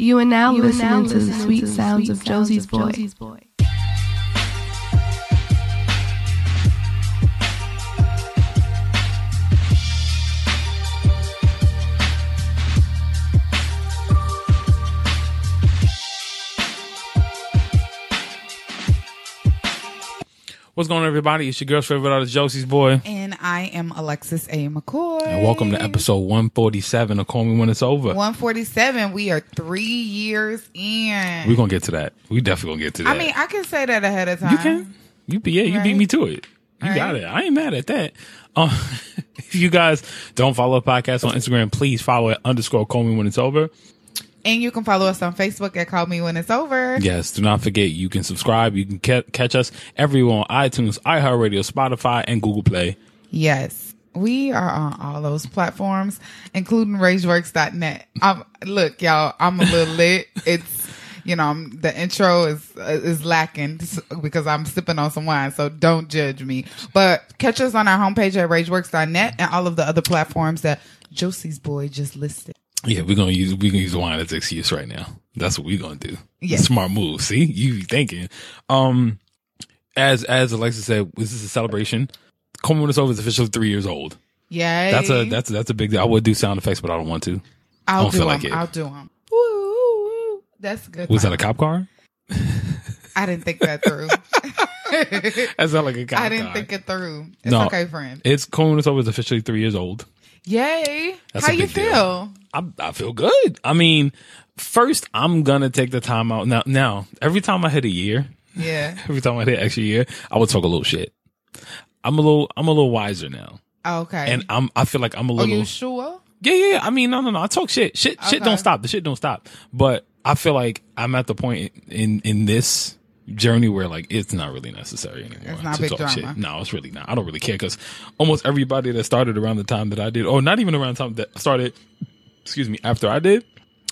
You are now listening to the sweet sounds of Josie's boy. What's going on, everybody? It's your girl's favorite artist, Josie's boy, And I am Alexis A. McCoy. and welcome to episode 147 of Call Me When It's Over. 147. We are three years in. We're gonna get to that. We definitely gonna get to that. I mean, I can say that ahead of time. you can, you be yeah, you beat me to it. You Right. got it. I ain't mad at that. Uh, if you guys don't follow the podcast on Instagram, please follow it underscore Call Me When It's Over. And you can follow us on Facebook at Call Me When It's Over. Yes, do not forget you can subscribe. You can ca- catch us everywhere on iTunes, iHeartRadio, Spotify, and Google Play. Yes. We are on all those platforms, including RageWorks.net. Um, look, y'all, I'm a little lit. It's, you know, I'm, the intro is uh, is lacking because I'm sipping on some wine, so don't judge me. But catch us on our homepage at RageWorks.net and all of the other platforms that Josie's boy just listed. Yeah, we're gonna use we're gonna use wine as excuse right now. That's what we're gonna do. Yeah. Smart move. See, you thinking. Um, as as Alexa said, this is a celebration. Me Over is officially three years old. Yeah. That's a that's that's a big deal. I would do sound effects, but I don't want to. I'll don't do feel them. like it. I'll do them. Woo. That's a good. Was that a cop car? I didn't think that through. That sound like a cop car. I didn't car. think it through. It's No. okay, friend. It's Me Over is officially three years old. Yay. That's How you feel? I I feel good. I mean, first I'm gonna take the time out now. Now every time I hit a year, Yeah. every time I hit extra year, I would talk a little shit. I'm a little I'm a little wiser now. Oh, okay. and I'm I feel like I'm a oh, little. Are you sure? yeah yeah. yeah. I mean no no no. I talk shit shit shit don't stop. The shit don't stop. But I feel like I'm at the point in in this journey where like it's not really necessary anymore It's not to big talk drama. shit. No, it's really not. I don't really care because almost everybody that started around the time that I did, or not even around the time that started, excuse me, after I did,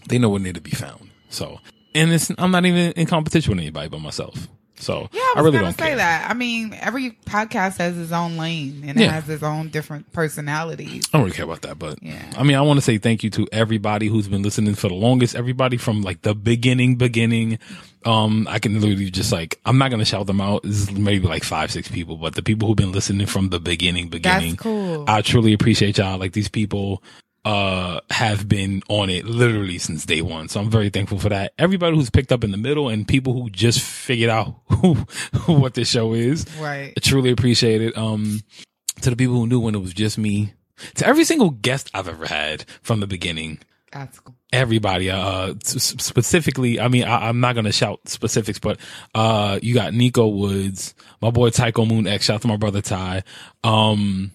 they know where they need to be found. So, and it's I'm not even in competition with anybody but myself. So Yeah, I was really gonna don't say care. that. I mean, every podcast has its own lane and it has its own different personalities. I don't really care about that, but Yeah. I mean, I want to say thank you to everybody who's been listening for the longest. Everybody from like the beginning, beginning. Um, I can literally just like, I'm not going to shout them out. This is maybe like five, six people, but the people who've been listening from the beginning, beginning. cool. I truly appreciate y'all. Like these people, uh, have been on it literally since day one. So I'm very thankful for that. Everybody who's picked up in the middle and people who just figured out who, what this show is. Right. I truly appreciate it. Um, to the people who knew when it was just me, to every single guest I've ever had from the beginning, That's cool. everybody, uh, specifically, I mean, I, I'm not going to shout specifics, but, uh, you got Nico Woods, my boy Tycho Moon X, shout out to my brother Ty, um,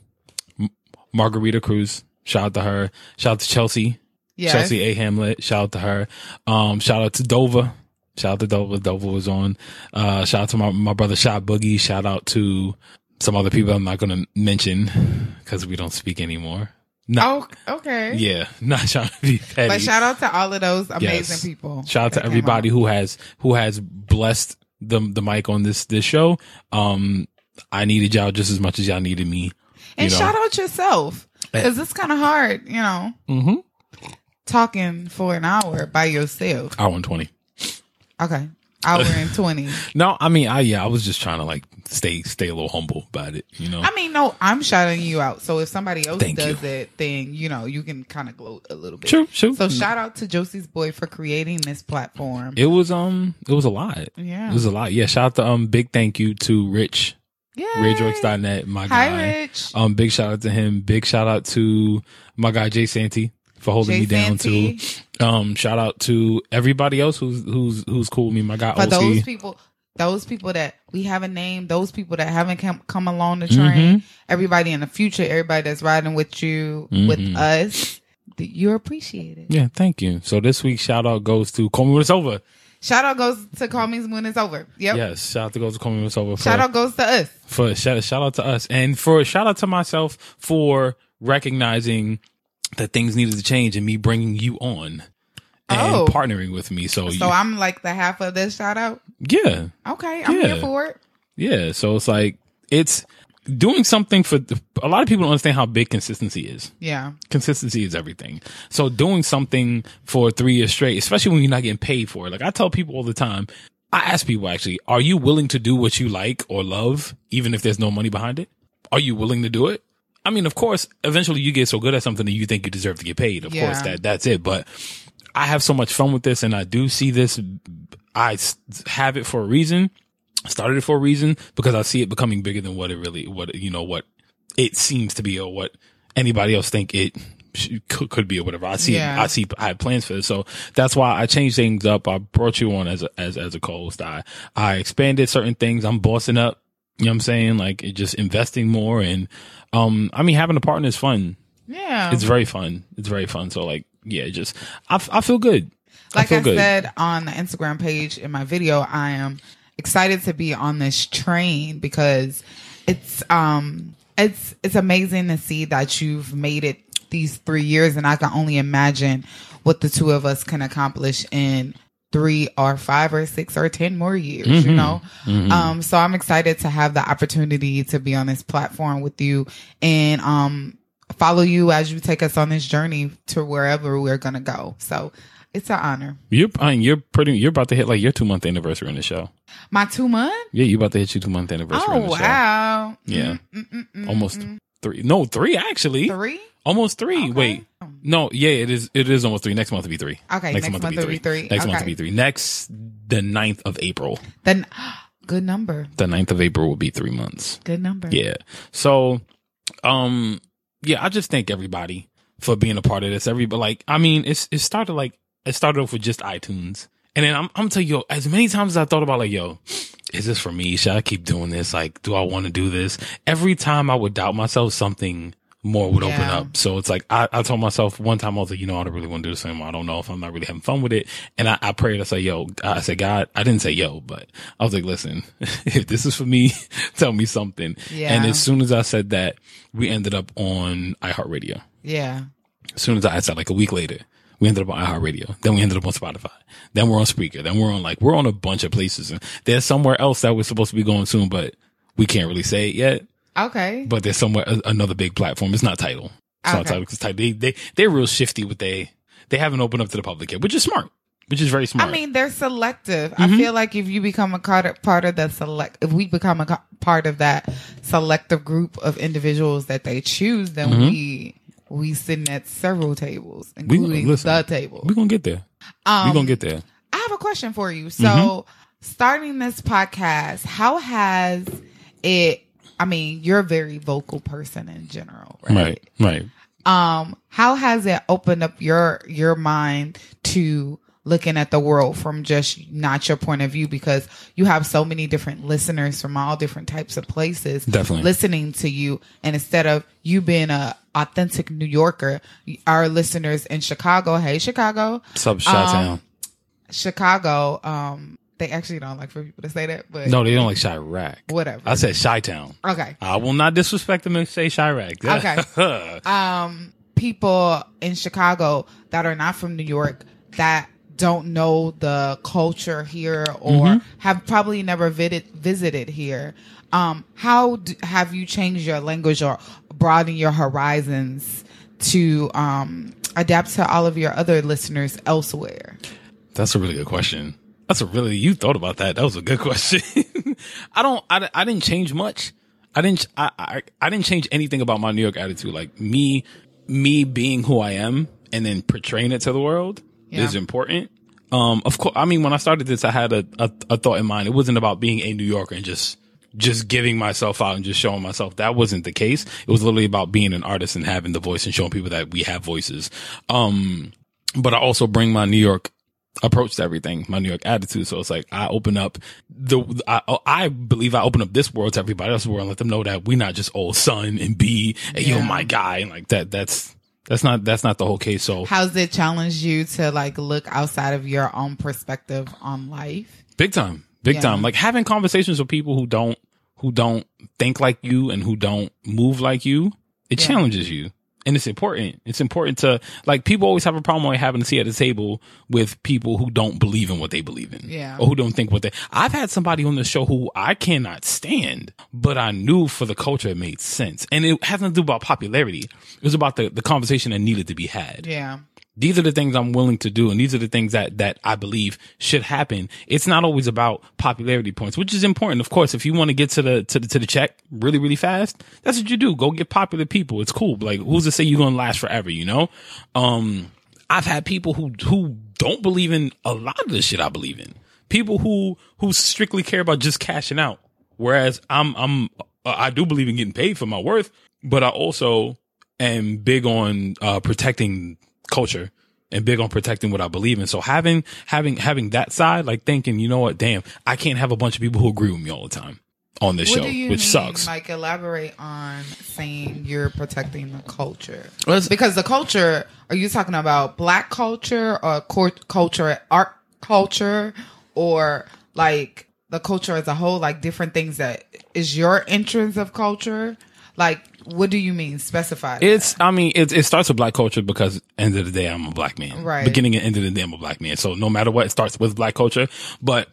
Margarita Cruz, shout out to her, shout out to Chelsea, Yes. Chelsea A. Hamlet, shout out to her. Um, shout out to Dover. Shout out to Dover. Dover was on. Uh, shout out to my, my brother Shot Boogie. Shout out to some other people I'm not going to mention because we don't speak anymore. No, Oh, okay. yeah, not trying to be petty. But shout out to all of those amazing Yes. people. Shout out to everybody on. who has who has blessed the the mic on this this show. Um, I needed y'all just as much as y'all needed me. And know. shout out yourself. Because it's kind of hard, you know, Mm-hmm. talking for an hour by yourself. Hour and twenty. Okay. Hour and 20. No, I mean, I yeah, I was just trying to like stay stay a little humble about it. You know. I mean, no, I'm shouting you out. So if somebody else Thank does you. it, then you know you can kind of gloat a little bit. Sure, sure. So shout out to Josie's boy for creating this platform. It was um it was a lot. Yeah. It was a lot. Yeah, shout out to um big thank you to Rich, Yay. RageWorks.net, my Hi, guy. Rich. Um big shout out to him. Big shout out to my guy Jay Santee for holding Jay me down Santee. too. Um shout out to everybody else who's who's who's cool with me. My guy For those people, those people that we haven't named, those people that haven't come, come along the Mm-hmm. train, everybody in the future, everybody that's riding with you, with Mhm. us, you're appreciated. Yeah, thank you. So this week's shout out goes to Call Me When It's Over. Shout out goes to Call Me When It's Over. Yep. Yes, shout out to goes to Call Me When It's Over. For, Shout out goes to us. for shout, shout out to us and for shout out to myself for recognizing that things needed to change and me bringing you on and Oh. partnering with me. So, So you- I'm like the half of this shout out. yeah, Okay, I'm Yeah. here for it. yeah. So it's like it's doing something for the, a lot of people don't understand how big consistency is. Yeah. Consistency is everything. So doing something for three years straight, especially when you're not getting paid for it. Like I tell people all the time, I ask people actually, are you willing to do what you like or love, even if there's no money behind it? Are you willing to do it? I mean, of course, eventually you get so good at something that you think you deserve to get paid. Of Yeah. course, that that's it. But I have so much fun with this, and I do see this. I have it for a reason. Started it for a reason because I see it becoming bigger than what it really, what you know, what it seems to be, or what anybody else think it could, could be, or whatever. I see, Yeah. I see, I had plans for this, so that's why I changed things up. I brought you on as a as as a co-host. I I expanded certain things. I'm bossing up. You know what I'm saying? Like it just investing more and um I mean having a partner is fun. Yeah. It's very fun. It's very fun. So like yeah, just I, f- I feel good. like I, good. said on the Instagram page in my video, I am excited to be on this train because it's um it's it's amazing to see that you've made it these three years, and I can only imagine what the two of us can accomplish in three or five or six or ten more years Mm-hmm. you know um so i'm excited to have the opportunity to be on this platform with you and um follow you as you take us on this journey to wherever we're gonna go. So it's an honor You're I mean, you're pretty you're about to hit like your two month anniversary in the show. my two month Yeah, you're about to hit your two month anniversary oh on the show. wow Yeah. Mm-mm-mm-mm-mm. Almost mm. three. No, three actually. three Almost three. Okay. Wait. Oh. No, yeah, it is it is almost three. Next month will be three. Okay, next month will be three. three. Next month will be three. Next the 9th of April. then good number The 9th of April will be three months. good number Yeah. So, um, yeah, I just thank everybody for being a part of this. Everybody, like, I mean, it's it started like it started off with just iTunes, and then I'm I'm telling you, as many times as I thought about like, yo, is this for me? Should I keep doing this? Like, do I want to do this? Every time I would doubt myself, something more would open up. So it's like I, I told myself one time I was like, you know, I don't really want to do this anymore. I don't know if I'm not really having fun with it. And I, I prayed. I said, yo, I said, God, I didn't say yo, but I was like, listen, if this is for me, tell me something. Yeah. And as soon as I said that, we ended up on iHeartRadio. yeah As soon as I said like a week later, we ended up on iHeartRadio. Then we ended up on Spotify. Then we're on Spreaker. Then we're on like, we're on a bunch of places. And there's somewhere else that we're supposed to be going soon, but we can't really say it yet. okay But there's somewhere, a- another big platform. It's not Tidal. It's not Tidal because Tidal, they, they, they're real shifty with they, they haven't opened up to the public yet, which is smart, which is very smart. I mean, they're selective. Mm-hmm. I feel like if you become a part part of the select, if we become a part of that selective group of individuals that they choose, then we we sitting at several tables, Mm-hmm. We- including listen, the table. we're going to get there. Um, we're going to get there. I have a question for you. So, Mm-hmm. starting this podcast, how has it? I mean, you're a very vocal person in general, right? Right. Right. um how has it opened up your your mind to looking at the world from just not your point of view because you have so many different listeners from all different types of places Definitely. listening to you and instead of you being a authentic new yorker our listeners in chicago hey chicago Sub Town. chicago um they actually don't like for people to say that but No, they don't like Chiraq. whatever I said Chi Town. okay I will not disrespect them and say Chiraq. Okay. um, people in Chicago that are not from New York that don't know the culture here or have probably never vid- visited here. Um, how d- have you changed your language or broadened your horizons to um, adapt to all of your other listeners elsewhere? That's a really good question. That's a really you thought about that. That was a good question. I don't. I, I didn't change much. I didn't. I, I I didn't change anything about my New York attitude. Like me, me being who I am and then portraying it to the world Yeah. is important. Um, of course. I mean, when I started this, I had a, a a thought in mind. It wasn't about being a New Yorker and just just giving myself out and just showing myself. That wasn't the case. It was literally about being an artist and having the voice and showing people that we have voices. Um, but I also bring my New York approach to everything, my New York attitude. So it's like I open up the, I, I believe I open up this world to everybody else's world and let them know that we're not just old son and B and yo Yeah. my guy and like that. That's that's not that's not the whole case. So How's it challenged you to like look outside of your own perspective on life? big time, big Yeah. time. Like having conversations with people who don't who don't think like you and who don't move like you. It Yeah. challenges you. And it's important. It's important to like people always have a problem with having to sit at the table with people who don't believe in what they believe in, Yeah. or who don't think what they. I've had somebody on the show who I cannot stand, but I knew for the culture it made sense, and it has nothing to do about popularity. It was about the the conversation that needed to be had Yeah. These are the things I'm willing to do, and these are the things that that I believe should happen. It's not always about popularity points, which is important, of course. If you want to get to the to the to the check really really fast, that's what you do. Go get popular people. It's cool. Like who's to say you're gonna last forever? You know. Um, I've had people who who don't believe in a lot of the shit I believe in. People who who strictly care about just cashing out. Whereas I'm I'm I do believe in getting paid for my worth, but I also am big on uh, protecting culture and big on protecting what I believe in. So having having having that side, like thinking, you know what, damn, I can't have a bunch of people who agree with me all the time on this What show, do you which mean? sucks. Like, elaborate on saying you're protecting the culture. Well, it's- Because the culture, are you talking about black culture or court culture, art culture, or like the culture as a whole, like different things that is your entrance of culture? Like, what do you mean? Specify. that. It's, I mean, it, it starts with black culture because end of the day, I'm a black man. Right. Beginning and end of the day, I'm a black man. So no matter what, it starts with black culture. But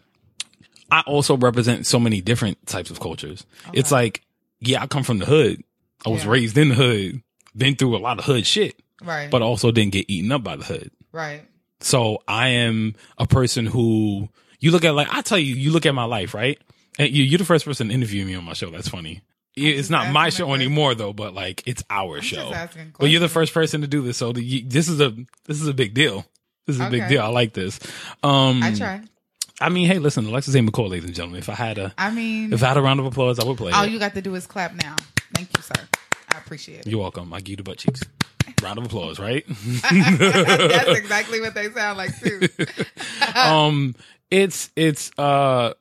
I also represent so many different types of cultures. It's like, yeah, I come from the hood. I was Yeah. raised in the hood, been through a lot of hood shit, right. but also didn't get eaten up by the hood. right. So I am a person who you look at like I tell you, you look at my life, right? And you, you're the first person to interview me on my show. That's funny. It's not my show anymore though, but like it's our just show. But you're the first person to do this, so the, this is a this is a big deal. This is a big deal. I like this. Um, I try. I mean, hey, listen, Alexis A. McCall, ladies and gentlemen. If I had a I mean, if I had a round of applause, I would play. all it. you got to do is clap now. Thank you, sir. I appreciate it. You're welcome. I give you the butt cheeks. Round of applause, right? That's exactly what they sound like too. um, it's it's uh,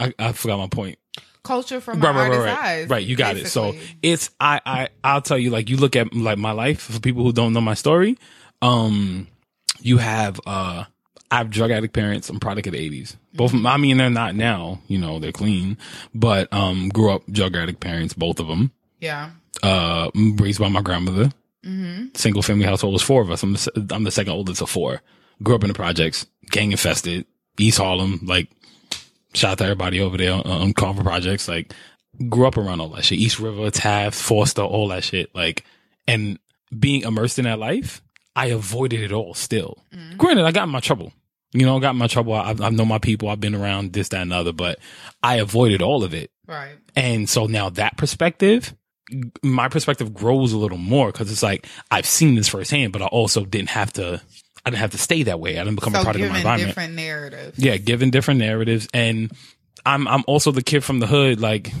I, I forgot my point. Culture from right, right, right, eyes. Right, you got it. So it's I I I'll tell you like you look at like my life for people who don't know my story. Um, you have uh, I have drug addict parents. I'm product of the '80s. Both of them. I mean, they're not now. You know, they're clean, but um, grew up drug addict parents. Both of them. yeah. Uh, raised by my grandmother. Single family household was four of us. I'm the, I'm the second oldest of four. Grew up in the projects, gang infested, East Harlem, like shout out to everybody over there on, on Carver projects. Like grew up around all that shit. East River, Taft, Forster, all that shit. Like, and being immersed in that life, I avoided it all still. Mm. Granted, I got in my trouble. You know, I got in my trouble. I, I know my people. I've been around this, that, and other, but I avoided all of it. Right. And so now that perspective, my perspective grows a little more because it's like I've seen this firsthand, but I also didn't have to. I didn't have to stay that way. I didn't become a So product of my given environment. different narratives. Yeah, given different narratives, and I'm I'm also the kid from the hood. Like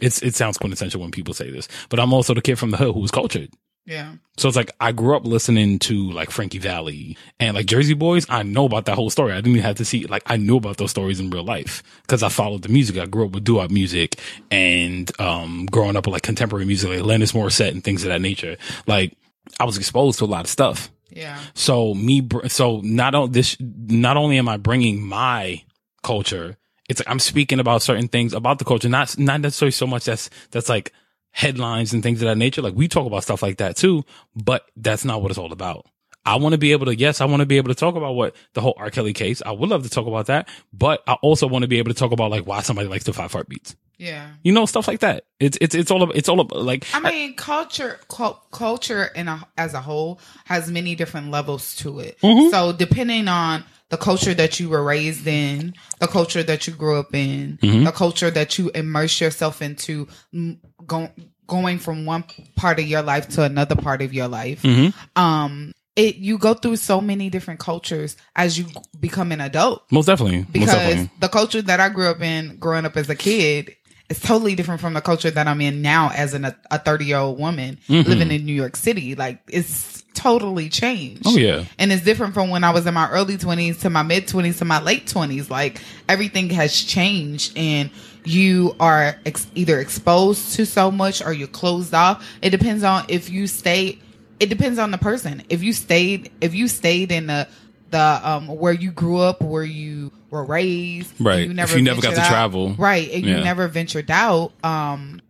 it's it sounds quintessential when people say this, but I'm also the kid from the hood who was cultured. Yeah. So it's like I grew up listening to like Frankie Valli and like Jersey Boys. I know about that whole story. I didn't even have to see like I knew about those stories in real life because I followed the music. I grew up with doo wop music and um growing up with like contemporary music like Alanis Morissette and things of that nature. Like I was exposed to a lot of stuff. Yeah. So me, so not on this, not only am I bringing my culture, it's like I'm speaking about certain things about the culture, not not necessarily so much that's that's like headlines and things of that nature. Like we talk about stuff like that too, but that's not what it's all about. I want to be able to, yes, I want to be able to talk about what the whole R. Kelly case. I would love to talk about that, but I also want to be able to talk about like why somebody likes the five heartbeats. Yeah. You know, stuff like that. It's it's it's all about, it's all about like I mean, culture, cul- culture in a, as a whole has many different levels to it. Mm-hmm. So depending on the culture that you were raised in, the culture that you grew up in, Mm-hmm. the culture that you immerse yourself into, mm, go, going from one part of your life to another part of your life. Mm-hmm. Um, it you go through so many different cultures as you become an adult most definitely, most because definitely. the culture that I grew up in growing up as a kid is totally different from the culture that I'm in now as an, a 30 year old woman Mm-hmm. living in New York City. Like it's totally changed. Oh, yeah. And it's different from when I was in my early 20s to my mid 20s to my late 20s. Like everything has changed and you are ex- either exposed to so much or you're closed off. It depends on if you stay. It depends on the person. If you stayed, if you stayed in the the um where you grew up, where you were raised, Right. If you never got to out- travel. right, and you Yeah. never ventured out, um,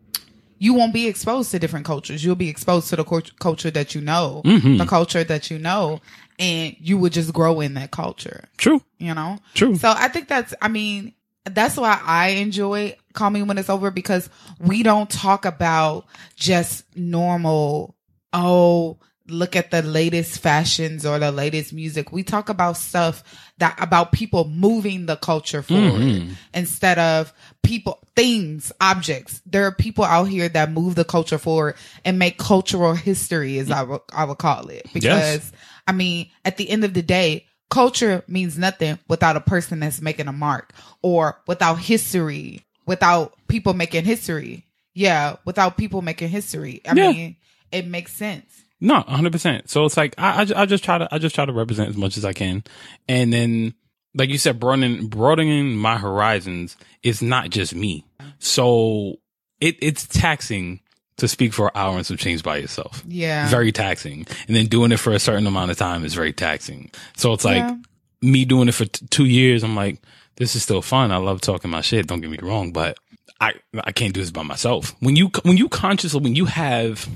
you won't be exposed to different cultures. You'll be exposed to the cult- culture that you know, Mm-hmm. the culture that you know, and you would just grow in that culture. True. You know. True. So I think that's. I mean, that's why I enjoy Call Me When It's Over because we don't talk about just normal. Oh, look at the latest fashions or the latest music. We talk about stuff that about people moving the culture forward mm-hmm. instead of people, things, objects. There are people out here that move the culture forward and make cultural history, as I would I would call it, because I mean, at the end of the day, culture means nothing without a person that's making a mark or without history, without people making history. Yeah, without people making history. I Yeah. mean, it makes sense. No, hundred percent. So it's like I, I, I just try to I just try to represent as much as I can, and then like you said, broadening broadening my horizons is not just me. So it it's taxing to speak for an hour and some change by yourself. Yeah. very taxing, and then doing it for a certain amount of time is very taxing. So it's like Yeah. me doing it for t- two years. I'm like, this is still fun. I love talking my shit. Don't get me wrong, but I I can't do this by myself. When you when you consciously when you have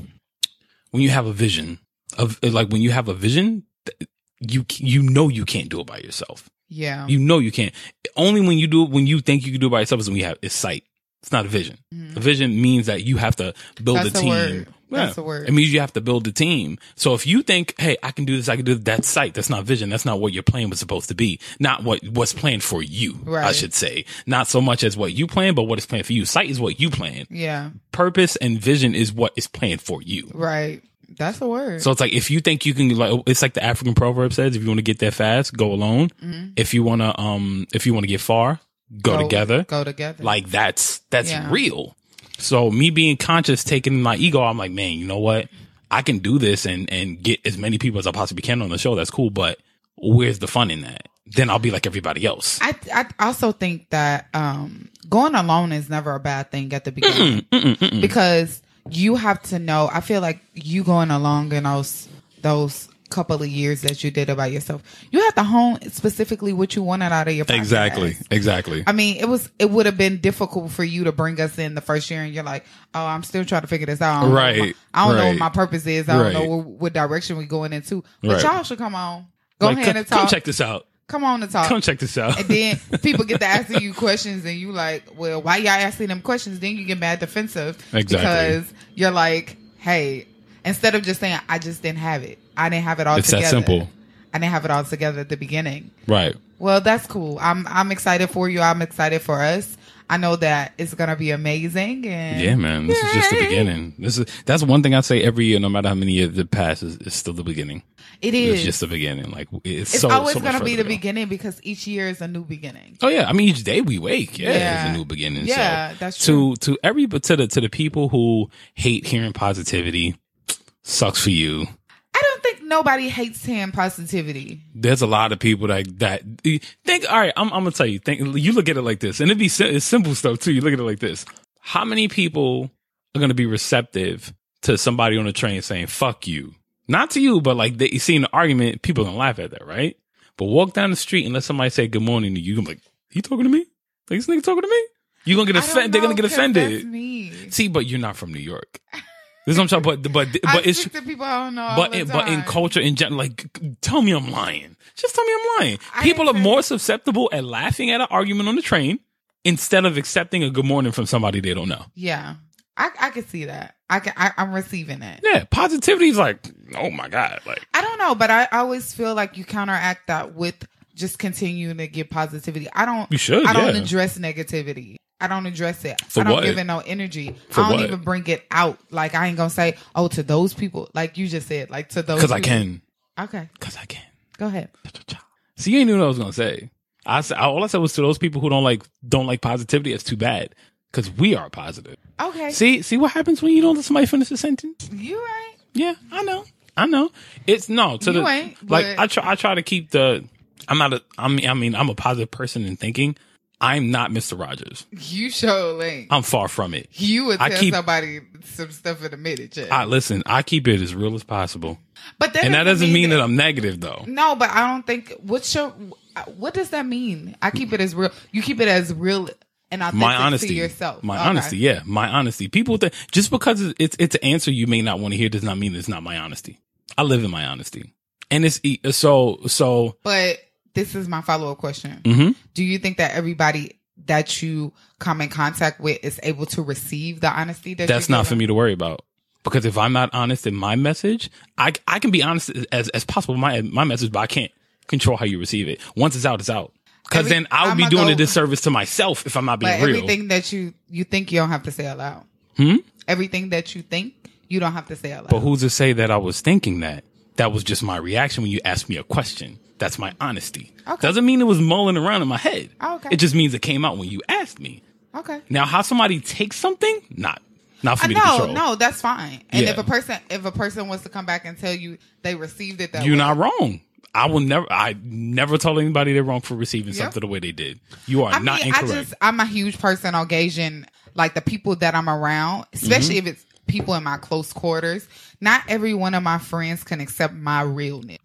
when you have a vision of like when you have a vision, you you know you can't do it by yourself. Yeah. You know you can't. Only when you do it when you think you can do it by yourself is when you have it's sight. It's not a vision. Mm-hmm. A vision means that you have to build. That's a team. Word. That's a word. It means you have to build a team. So if you think, hey, I can do this, I can do that, that's sight. That's not vision. That's not what your plan was supposed to be. Not what what's planned for you. Right. I should say. Not so much as what you plan, but what is planned for you. Sight is what you plan. yeah. Purpose and vision is what is planned for you. Right. That's the word. So it's like if you think you can like it's like the African proverb says, if you want to get there fast, go alone. If you wanna um if you want to get far, go, together. Go together. Like that's that's Yeah. real. So me being conscious, taking my ego, I'm like, man, you know what? I can do this and and get as many people as I possibly can on the show. That's cool, but where's the fun in that? Then I'll be like everybody else. I I also think that um going alone is never a bad thing at the beginning because you have to know. I feel like you going along in those those couple of years that you did about yourself, you have to hone specifically what you wanted out of your podcast. Exactly. Exactly. I mean, it was it would have been difficult for you to bring us in the first year, and you're like, "Oh, I'm still trying to figure this out. I don't know what Right, my- I don't know what my purpose is. I don't Right. know what, what direction we're going into." But Right. y'all should come on, go Like, ahead come, and talk. come check this out. Come on and talk. Come check this out. And then people get to asking you questions, and you like, well, why y'all asking them questions? Then you get mad defensive Exactly. because you're like, hey, instead of just saying, I just didn't have it, I didn't have it all It's that together. simple. I didn't have it all together at the beginning. right. Well, that's cool. I'm I'm excited for you. I'm excited for us. I know that it's gonna be amazing. And Yeah, man. This is just the beginning. This is that's one thing I say every year, no matter how many years it passes, it's still the beginning. It is. It's just the beginning. Like it's, It's so, always so gonna be the to go. beginning because each year is a new beginning. Oh yeah, I mean each day we wake, yeah, Yeah. it's a new beginning. Yeah, so that's to true. to every but to the to the people who hate hearing positivity, sucks for you. I think nobody hates hand positivity. There's a lot of people that that think. All right, I'm I'm gonna tell you. Think you look at it like this, and it'd be it's simple stuff too. You look at it like this. How many people are gonna be receptive to somebody on a train saying "fuck you"? Not to you, but like they you see an argument, people gonna laugh at that, right? But walk down the street and let somebody say good morning to you, you're gonna like, "You talking to me? Like this nigga talking to me?" You gonna get offended? They're gonna get offended. That's me. See, but you're not from New York. This is what I'm trying. But but I but it's speak to people I don't know. but in, but in culture in general, like, tell me I'm lying. Just tell me I'm lying. I People are more susceptible at laughing at an argument on the train instead of accepting a good morning from somebody they don't know. yeah, I I can see that. I can. I, I'm receiving that. Yeah, positivity is like, oh my god, like I don't know, but I always feel like you counteract that with just continuing to get positivity. I don't. You should, I don't yeah. address negativity. I don't address it. For I don't what? give it no energy. For I don't what? even bring it out. Like I ain't gonna say, oh, to those people, like you just said, like to those. because I can, Okay, because I can. go ahead. See, you ain't knew what I was gonna say. I said all I said was to those people who don't like don't like positivity. It's too bad because we are positive. Okay, See, see what happens when you don't let somebody finish a sentence. you right. Yeah, I know. I know. It's no to You the ain't, like I try I try to keep the I'm not a I mean I mean I'm a positive person in thinking. I'm not Mr. Rogers. You show link. I'm far from it. You would I tell keep- somebody some stuff in a minute, Chad. I listen, I keep it as real as possible. but And that doesn't mean that I'm negative though. No, but I don't think. What's your? What does that mean? I keep it as real. You keep it as real and authentic my honesty, to yourself. my Okay. honesty, yeah, my honesty. People think just because it's it's an answer you may not want to hear does not mean it's not my honesty. I live in my honesty, and it's so so. But this is my follow up question. mhm. Do you think that everybody that you come in contact with is able to receive the honesty that That's not for me to worry about. Because if I'm not honest in my message, I I can be honest as as possible my my message, but I can't control how you receive it. Once it's out, it's out. Because then I would be doing go- a disservice to myself if I'm not being But real. everything that you you think you don't have to say aloud. Hmm? Everything that you think you don't have to say aloud. But who's to say that I was thinking that? That was just my reaction when you asked me a question. That's my honesty. Okay. Doesn't mean it was mulling around in my head. Oh, okay. It just means it came out when you asked me. okay. Now, how somebody takes something, not not for Uh, me to no, control. no, that's fine. And Yeah. if a person if a person wants to come back and tell you they received it that You're way, not wrong. I will never. I never told anybody they're wrong for receiving Yeah. something the way they did. You are I not mean, incorrect. I just I'm a huge person on gauging like the people that I'm around, especially Mm-hmm. if it's people in my close quarters. Not every one of my friends can accept my realness.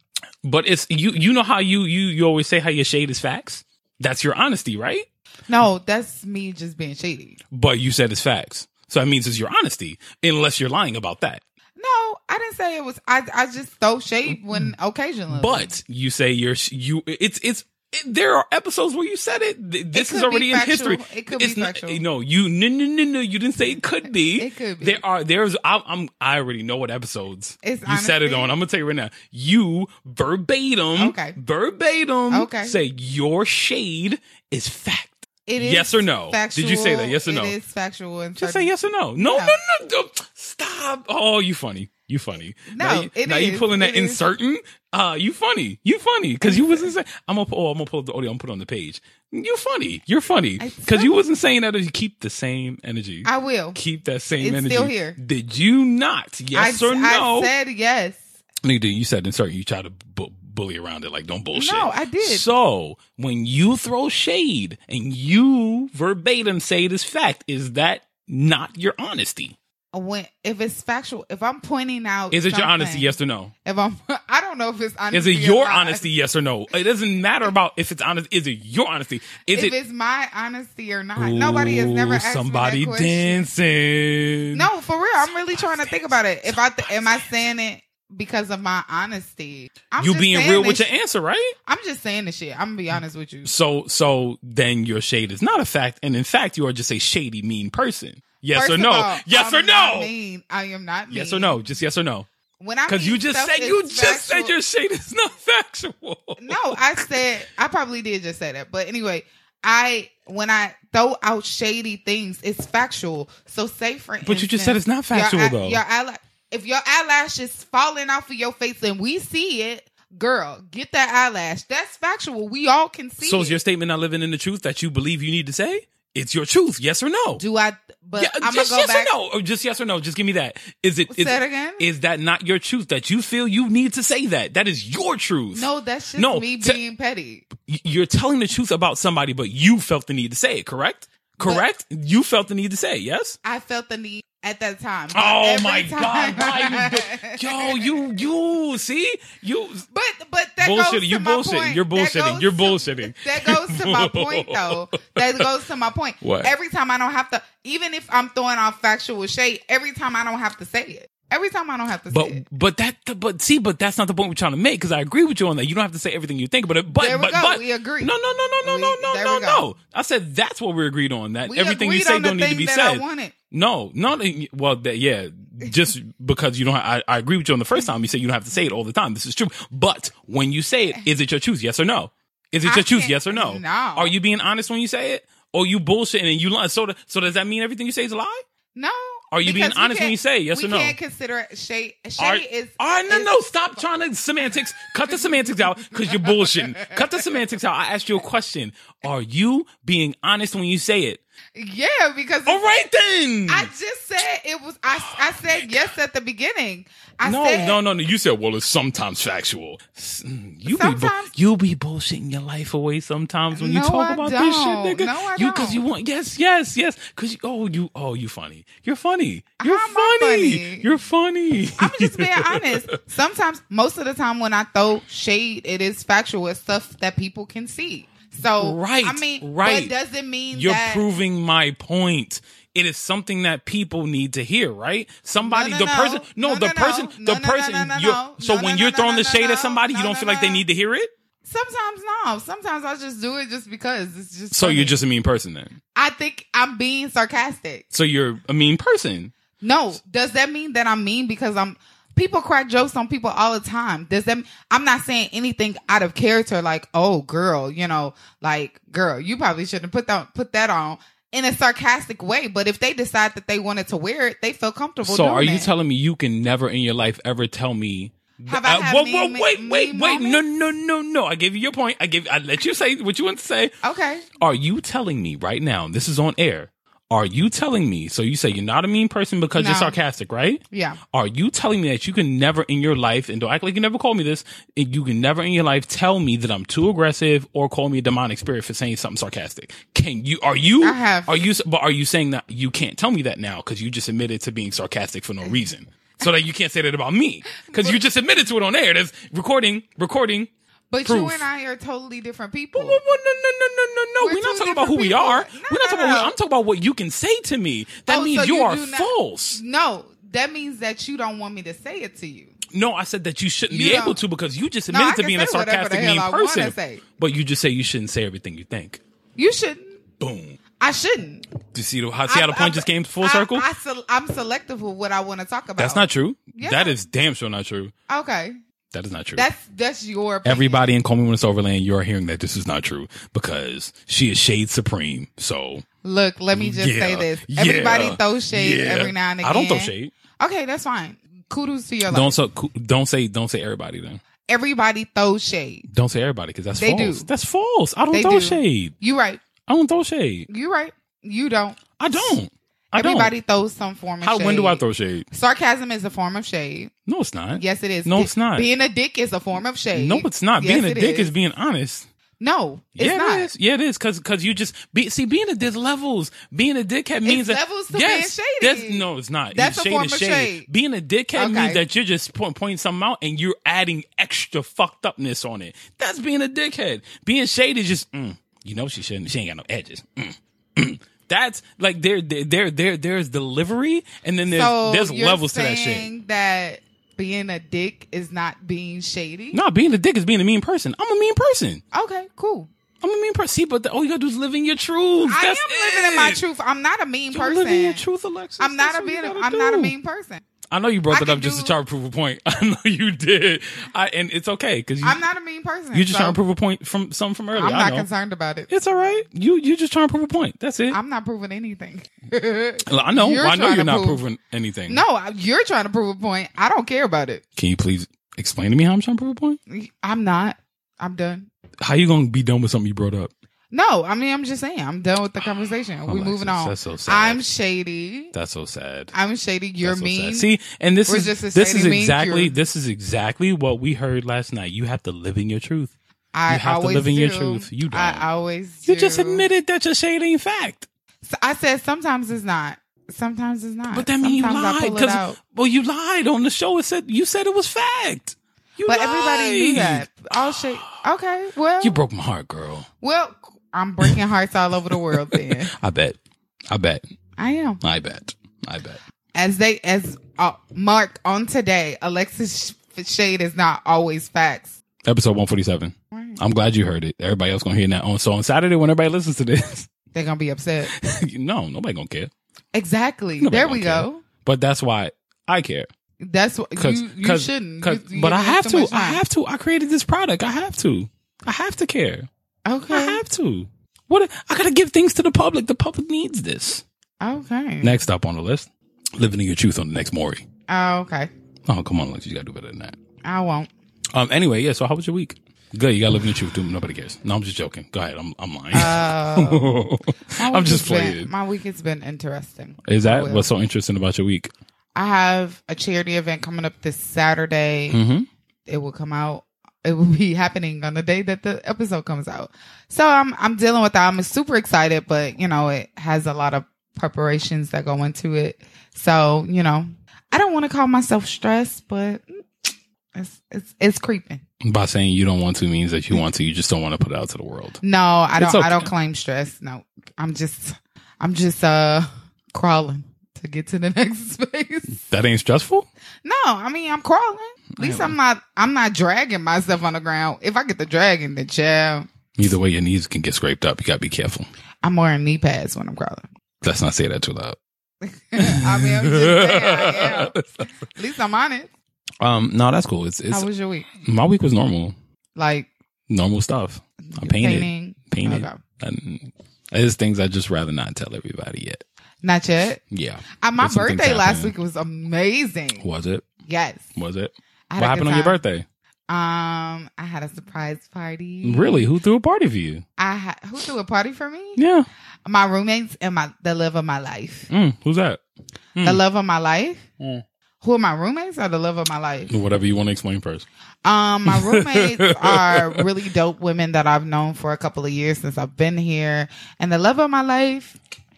But it's you. You know how you you you always say how your shade is facts. That's your honesty, right? No, that's me just being shady. But you said it's facts, so that means it's your honesty, unless you're lying about that. No, I didn't say it was. I I just throw shade when occasionally. But you say you're you. It's it's. It, there are episodes where you said it. Th- This could is already in history. It could be It's not- factual. No, you no no no no. You didn't say it could be. It could be. There are there's. I, I'm. I already know what episodes It's you said it on. I'm gonna tell you right now. You verbatim. Okay. Verbatim. Okay. Say your shade is fact. It is Yes or no? Factual. Did you say that? Yes or no? It is factual. And Just say yes or no. No, no, no, don't- Stop. Oh, you funny. You funny. No, now, you, now you pulling that inserting. Uh, you funny. You funny because you wasn't saying. I'm gonna. Oh, I'm gonna pull up the audio. I'm gonna put it on the page. You funny. You're funny because you wasn't saying that. You keep the same energy. I will. keep that same energy. It's energy. still here. Did you not? Yes I, or no? I said yes. Did. You said insert. You try to bu- bully around it. Like don't bullshit. No, I did. So when you throw shade and you verbatim say this fact, is that not your honesty? When if it's factual, if I'm pointing out, Is it your honesty? Yes or no? If I'm, I don't know if it's honesty. Is it your honesty? Yes or no? It doesn't matter about if it's honest. Is it your honesty? Is If it it's my honesty or not, nobody has never asked somebody me that question. dancing. No, for real. I'm really trying to think about it. If I th- am I saying it because of my honesty? I'm you being real with your answer, right? I'm just saying the shit. I'm gonna be honest with you. So, so then your shade is not a fact, and in fact, you are just a shady, mean person. Yes First or no? all, yes I'm or no? mean. I am not. Yes or no? Just yes or no? When I Because you just said you just said your shade is not factual. No, I said I probably did just say that, but anyway, I when I throw out shady things, it's factual. So say for But you just said it's not factual, your, though. Your eyelash, if your eyelash is falling off of your face and we see it, girl, get that eyelash. That's factual. We all can see. So is your statement not living in the truth that you believe you need to say? It's your truth. Yes or no? do I? But yeah, I'm just go yes back. or no. Or just yes or no. Just give me that. Is it? Say Is, it again? is that not your truth that you feel you need to say that? That is your truth. No, that's just No, me te- being petty. You're telling the truth about somebody, but you felt the need to say it. Correct? Correct. you felt the need to say it, yes. I felt the need at that time. Oh my time- god! Why you? Yo, you you see you. But but that Bullshitting. goes my bullshitting. point. You're bullshitting. You're bullshitting. That goes to my point though. That goes to my point. What? Every time I don't have to, even if I'm throwing off factual shade, every time I don't have to say it. Every time I don't have to say But it. but that but see but that's not the point we're trying to make because I agree with you on that. You don't have to say everything you think, but it, but There we but go. but We agree. No no no no no We- no no no no. I said that's what we agreed on. That We everything you say don't need to be said. No, no. no, Well, that, yeah, just because you don't. I, I agree with you on the first time. You say you don't have to say it all the time. This is true. But when you say it, is it your choose? Yes or no? Is it I your choose? Yes or no? no. Are you being honest when you say it, or you bullshitting and you lie? So, so does that mean everything you say is a lie? No. Are you being because we honest when you say? Yes or no? We can't consider it Shay Shade Are, is. right, no, is- no, stop trying to semantics. Cut the semantics out because you're bullshitting. Cut the semantics out. I asked you a question. Are you being honest when you say it? Yeah, because All right, then. I just said it was. I I said yes at the beginning. I no, said, no, no, no. You said, well, it's sometimes factual. You be bu- you be bullshitting your life away sometimes when you talk I about don't. this shit, nigga. No, I you because you want yes, yes, yes. Because you, oh, you oh, you funny. You're funny. You're funny. funny? You're funny. I'm just being honest. Sometimes, most of the time, when I throw shade, it is factual. It's stuff that people can see. So Right, I mean, right. But does it mean You're that proving my point. It is something that people need to hear, right? Somebody, No, no, the no. person, no, the person, the person. no, no, you're, no. so when you're throwing the shade at somebody, you don't feel like they need to hear it. Sometimes no. Sometimes I just do it just because it's just. So funny. you're just a mean person then. I think I'm being sarcastic. So you're a mean person. No, does that mean that I'm mean because I'm? People crack jokes on people all the time. Does that? I'm not saying anything out of character, like, "Oh, girl," you know, like, "Girl, you probably shouldn't put that put that on." In a sarcastic way, but if they decide that they wanted to wear it, they feel comfortable. So are you telling me you can never in your life ever tell me? Have I Uh, had whoa, whoa, mean- wait, wait, mean wait! No, no, no, no! I gave you your point. I gave. I let you say what you want to say. Okay, Are you telling me right now? This is on air. Are you telling me? So you say you're not a mean person because you're sarcastic, right? yeah, Are you telling me that you can never in your life, and don't act like you never called me this, and you can never in your life tell me that I'm too aggressive or call me a demonic spirit for saying something sarcastic? Can you, are you, I have. are you, but are you saying that you can't tell me that now because you just admitted to being sarcastic for no reason? So that you can't say that about me because you just admitted to it on air. There's recording, recording. But Proof. you and I are totally different people. Well, no, no, no, no, no, no. We're We're, not talking about who different we are. people. We're not No, talking no, about. I'm talking about what you can say to me. That Oh, means so you, you are not- false. No, that means that you don't want me to say it to you. No, I said that you shouldn't You be able don't- to because you just No, admitted to being a sarcastic, mean person. say. But you just say you shouldn't say everything you think. You shouldn't. Boom. I shouldn't. Do you see the, how, see how the point just came full I- circle? I, I'm selective with what I want to talk about. That's not true. Yeah. That is damn sure not true. okay. That is not true. That's that's your opinion. Everybody in When It's Overland, you're hearing that this is not true because she is shade supreme. So Look, let me just yeah, say this. yeah, Everybody throws shade yeah. every now and again. I don't throw shade. Okay, that's fine. Kudos to your. Don't so don't say don't say everybody then. Everybody throws shade. Don't say everybody because that's They false. do. That's false. I don't They throw do. shade. You right. I don't throw shade. You right. You don't. I don't. I Everybody don't. throws some form of How shade. when do I throw shade? Sarcasm is a form of shade. No, it's not. Yes, it is. No, it's not. Being a dick is a form of shade. No, it's not. Yes, being a dick is. being honest. No, it's yeah, not. it is. Yeah, it is. Cause, cause you just be, see, being a there's levels. Being a dickhead means that levels to yes, being shady. no, it's not. That's a shade form of shade. shade. Being a dickhead Okay. means that you're just point, pointing something out and you're adding extra fucked upness on it. That's being a dickhead. Being shady is just, mm, you know, she shouldn't. She ain't got no edges. Mm, mm. That's like there, there, there, there, there's delivery, and then there's so there's you're levels to that shit. saying that being a dick is not being shady. No, being a dick is being a mean person. I'm a mean person. Okay, cool. I'm a mean person. See, but the, all you gotta do is live in your truth. I That's am living in my truth. I'm not a mean You person. live in your truth, Alexis. I'm not That's a being. I'm not a mean person. I know you brought I that up just to try to prove a point. I know you did. I and it's okay because I'm not a mean person. You're just so trying to prove a point from something from earlier. I'm not concerned about it. It's all right. You you just trying to prove a point. That's it. I'm not proving anything. I know. You're I know you're not prove- proving anything. no, you're trying to prove a point. I don't care about it. Can you please explain to me how I'm trying to prove a point? I'm not. I'm done. How you gonna be done with something you brought up? No, I mean I'm just saying I'm done with the conversation. We're moving on. that's so sad. I'm shady. That's so sad. I'm shady. You're That's so mean. sad. See, and this We're is just a this shady is mean exactly this is exactly what we heard last night. You have to live in your truth. I you have to always live in do. your truth. You don't. I always. You do. just admitted that your shade ain't fact. So I said sometimes it's not. Sometimes it's not. But that means you Sometimes I lied pull it because well, you lied on the show. It said you said it was fact. You But everybody knew lied. that. All shit. Okay. Well. You broke my heart, girl. well. I'm breaking hearts all over the world. Then I bet. I bet. I am. I bet. I bet. As they as uh, Mark on today, Alexis Shade is not always facts. Episode one forty seven. I'm glad you heard it. Everybody else gonna hear that on. So on Saturday when everybody listens to this, They're gonna be upset. no, nobody gonna care. Exactly. Nobody there we care. go. But that's why I care. That's what Cause, you, you cause, shouldn't. 'cause- You- you but I have to. I have to. I created this product. I have to. I have to care. I Okay. have to. What? I gotta give things to the public. The public needs this. Okay. Next up on the list, living in your truth on the next Maury. Oh, okay. Oh, come on, Lex, you gotta do better than that. I won't. Um. Anyway, yeah. So how was your week? Good. You gotta live in your truth. Dude. Nobody cares. No, I'm just joking. Go ahead. I'm. I'm lying. Uh, I'm just has been- playing. my week has been interesting. Is that what's so interesting about your week? I have a charity event coming up this Saturday. Mm-hmm. It will come out. It will be happening on the day that the episode comes out. So I'm I'm dealing with that. I'm super excited, but you know it has a lot of preparations that go into it. So you know I don't want to call myself stressed, but it's it's it's creeping. By saying you don't want to means that you want to, you just don't want to put it out to the world. No, I don't. I don't claim stress. No, I'm just, I'm just uh crawling to get to the next space. That ain't stressful? No, I mean I'm crawling. At least I'm not. I'm not dragging myself on the ground. If I get the dragging, then child, Either way, your knees can get scraped up. You gotta be careful. I'm wearing knee pads when I'm crawling. Let's not say that too loud. I mean, I'm just saying. I am. At least I'm on it. Um, no, that's cool. It's, it's How was your week? my week was normal, Like normal stuff. I painted, painting? painted, Okay. and there's things I just rather not tell everybody yet. Not yet. Yeah, Uh, my There's birthday last week was amazing. was it? Yes. Was it? What happened on your birthday? Um, I had a surprise party. Really? Who threw a party for you? I had who threw a party for me? Yeah. My roommates and my the love of my life. Mm, who's that? The love of my life. Mm. Who are my roommates or the love of my life? Whatever you want to explain first. Um, my roommates are really dope women that I've known for a couple of years since I've been here. And the love of my life,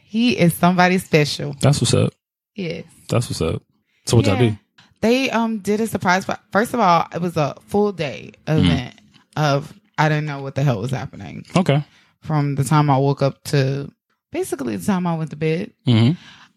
he is somebody special. That's what's up. Yes. That's what's up. So what y'all do? They um did a surprise. First of all, it was a full day event of I didn't know what the hell was happening Okay. from the time I woke up to basically the time I went to bed. hmm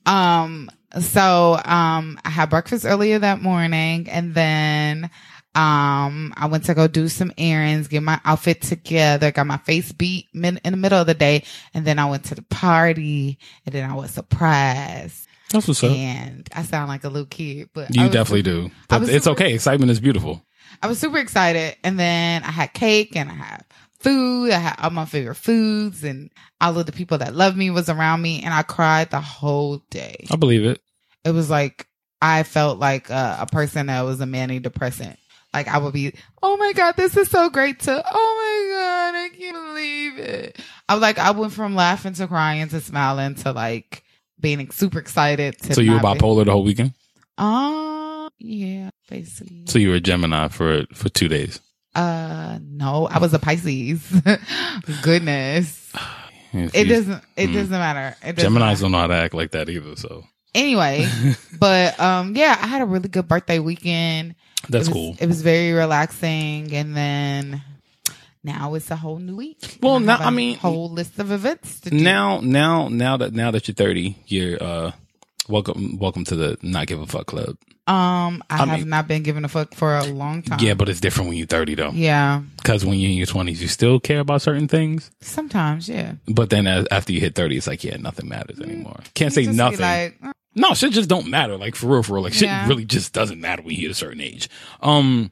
Um, so um, I had breakfast earlier that morning, and then um, I went to go do some errands, get my outfit together, got my face beat in the middle of the day, and then I went to the party, and then I was surprised. That's what's up. And I sound like a little kid, but You definitely super- do. But it's super- okay. Excitement is beautiful. I was super excited, and then I had cake, and I had food. I had all my favorite foods, and all of the people that love me was around me, and I cried the whole day. I believe it. it was like I felt like a, a person that was a mani depressant. Like I would be, oh my god, this is so great. To oh my god, I can't believe it. I was like, I went from laughing to crying to smiling to like being super excited. To So you were bipolar the whole weekend. Uh, yeah, basically. So you were a Gemini for for two days. Uh, no, I was a Pisces. Goodness, If it you- doesn't. It Mm. doesn't matter. It doesn't Geminis matter. don't know how to act like that either. So Anyway, but um, yeah, I had a really good birthday weekend. that's it was, cool. It was very relaxing, and then now it's a whole new week. Well, now- I mean- whole list of events to do. Now, now, now that now that you're 30, you're uh welcome welcome to the not give a fuck club. um, I, I have mean- not been giving a fuck for a long time. Yeah, but it's different when you're 30 though. yeah, Because when you're in your 20s, you still care about certain things. sometimes, yeah. But then as, after you hit 30, it's like, yeah, nothing matters anymore. Can't say You be nothing. Like, uh, No, shit just don't matter. Like for real, for real. Like shit Yeah. really just doesn't matter when you hit a certain age. Um,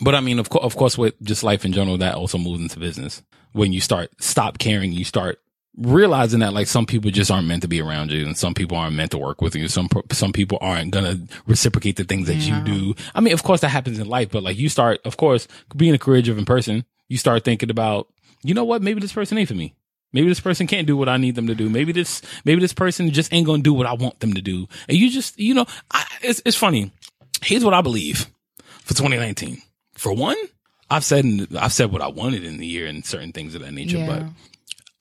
but I mean, of course, of course, with just life in general, that also moves into business. When you start stop caring, you start realizing that like some people just aren't meant to be around you, and some people aren't meant to work with you. Some some people aren't gonna reciprocate the things that Yeah. you do. I mean, of course, that happens in life, but like you start, of course, being a career driven person, you start thinking about, you know what, maybe this person ain't for me. Maybe this person can't do what I need them to do. Maybe this, maybe this person just ain't gonna do what I want them to do. And you just, you know, I, it's it's funny. Here's what I believe for 2019. For one, I've said I've said what I wanted in the year and certain things of that nature, Yeah. but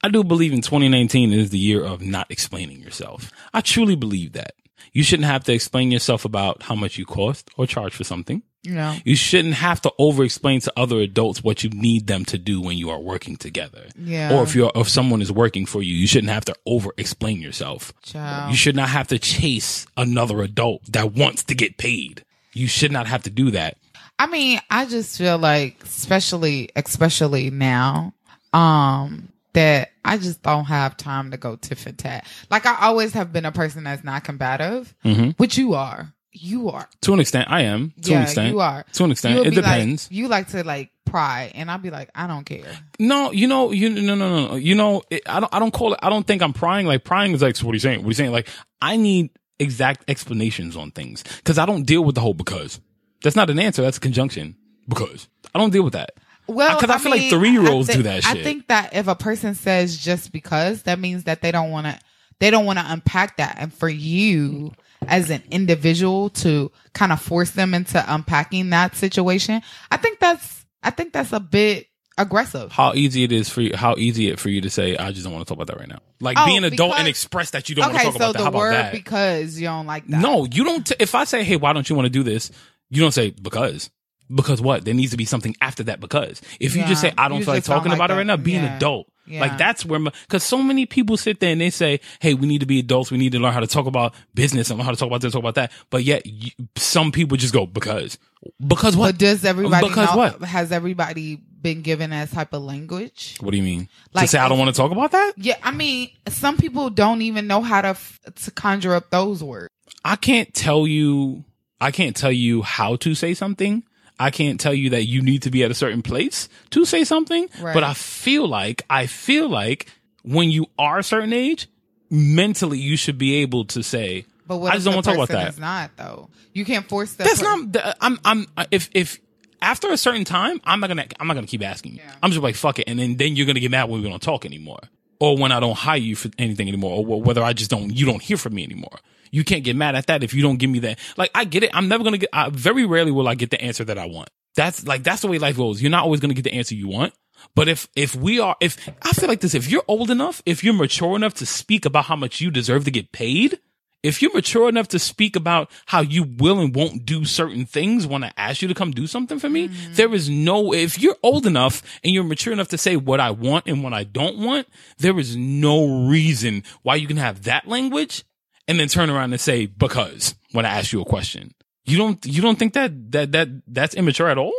I do believe in 2019 is the year of not explaining yourself. I truly believe that. You shouldn't have to explain yourself about how much you cost or charge for something. you You shouldn't have to over explain to other adults what you need them to do when you are working together. Yeah. Or if you're if someone is working for you, you shouldn't have to over explain yourself. Child. You should not have to chase another adult that wants to get paid. You should not have to do that. I mean, I just feel like, especially, especially now, um, that I just don't have time to go tit for tat. Like I always have been a person that's not combative, Mhm. which you are. You are. To an extent, I am. To yeah, an extent. you are. To an extent. You would It depends. Like, you like to like pry, and I'll be like, I don't care. No, you know, you no, no, no, no. You know, it, I don't. I don't call it. I don't think I'm prying. Like prying is like so what are you saying? What are you saying? Like I need exact explanations on things because I don't deal with the whole because. That's not an answer. That's a conjunction. Because I don't deal with that. Well, 'Cause I feel like three-year-olds I do that I shit. think that if a person says just because, that means that they don't want to. They don't want to unpack that, and for you as an individual to kind of force them into unpacking that situation, I think that's. I think that's a bit aggressive. How easy it is for you. How easy it for you to say I just don't want to talk about that right now. Like Oh, be an adult and express that you don't want to talk so about that. How about word that? because you don't like that. No, you don't. T- if I say, "Hey, why don't you want to do this?" You don't say because. Because what? There needs to be something after that. Because if you just say I don't you feel like talking like about it right now, be an Yeah. adult. Yeah. Like that's where because so many people sit there and they say, "Hey, we need to be adults. We need to learn how to talk about business and how to talk about this, talk about that." But yet, you, some people just go because because what? But does everybody Because know, what? has everybody been given that type of language? What do you mean? Like, to say I don't want to talk about that? Yeah, I mean, some people don't even know how to f- to conjure up those words. I can't tell you. I can't tell you how to say something. I can't tell you that you need to be at a certain place to say something. Right. But I feel like I feel like when you are a certain age, mentally you should be able to say. But what I just don't want to talk about that. not though? You can't force that. That's per- not. I'm. I'm. If if after a certain time, I'm not gonna. I'm not gonna keep asking you. Yeah. I'm just like fuck it, and then then you're gonna get mad when we don't talk anymore, or when I don't hire you for anything anymore, or whether I just don't. You don't hear from me anymore. You can't get mad at that if you don't give me that. Like I get it. I'm never gonna get. I, very rarely will I get the answer that I want. That's like that's the way life goes. You're not always gonna get the answer you want. But if if we are if I feel like this, if you're old enough, if you're mature enough to speak about how much you deserve to get paid, if you're mature enough to speak about how you will and won't do certain things when I ask you to come do something for me, mm-hmm. there is no, if you're old enough and you're mature enough to say what I want and what I don't want, there is no reason why you can have that language and then turn around and say, because when I ask you a question. You don't, you don't think that, that, that, that's immature at all?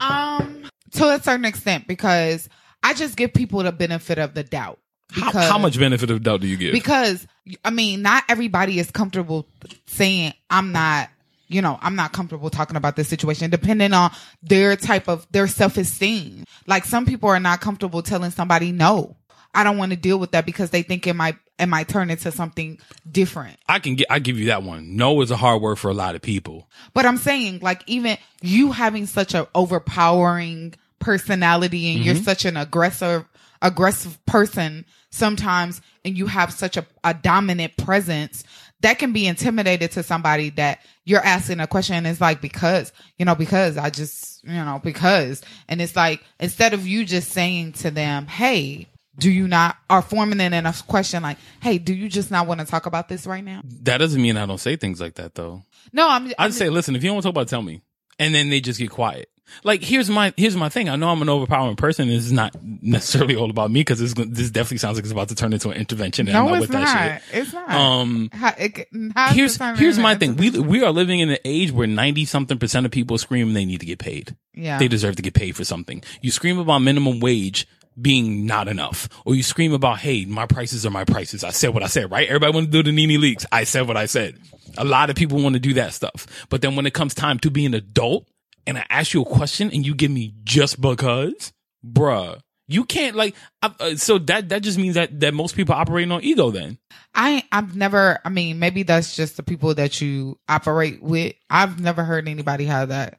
Um, to a certain extent, because I just give people the benefit of the doubt. How, Because, how much benefit of doubt do you give? Because I mean, not everybody is comfortable saying I'm not. You know, I'm not comfortable talking about this situation, depending on their type of their self esteem. Like some people are not comfortable telling somebody no. I don't want to deal with that because they think it might it might turn into something different. I can get, I give you that one. No is a hard word for a lot of people. But I'm saying, like, even you having such a overpowering personality and you're mm-hmm. such an aggressive, aggressive person sometimes, and you have such a, a dominant presence that can be intimidated to somebody that you're asking a question and it's like, because, you know, because I just, you know, because, and it's like, instead of you just saying to them, Hey, do you not, are forming it in a question like, Hey, do you just not want to talk about this right now? That doesn't mean I don't say things like that though. No, I'm, I just say, listen, if you don't want to talk about it, tell me. And then they just get quiet. Like, here's my, here's my thing. I know I'm an overpowering person. and It's not necessarily all about me because this, this definitely sounds like it's about to turn into an intervention. And I'm no, not it's with not. that shit. It's not. Um, How, it, here's, here's my thing. We, we are living in an age where 90 something percent of people scream they need to get paid. yeah. They deserve to get paid for something. You scream about minimum wage being not enough, or you scream about, hey, my prices are my prices. I said what I said, right? Everybody want to do the NeNe Leakes. I said what I said. A lot of people want to do that stuff. But then when it comes time to be an adult and I ask you a question and you give me just because, bruh, you can't like, I- uh, so that, that just means that, that most people operating on ego then. I I've never. I mean, maybe that's just the people that you operate with. I've never heard anybody have that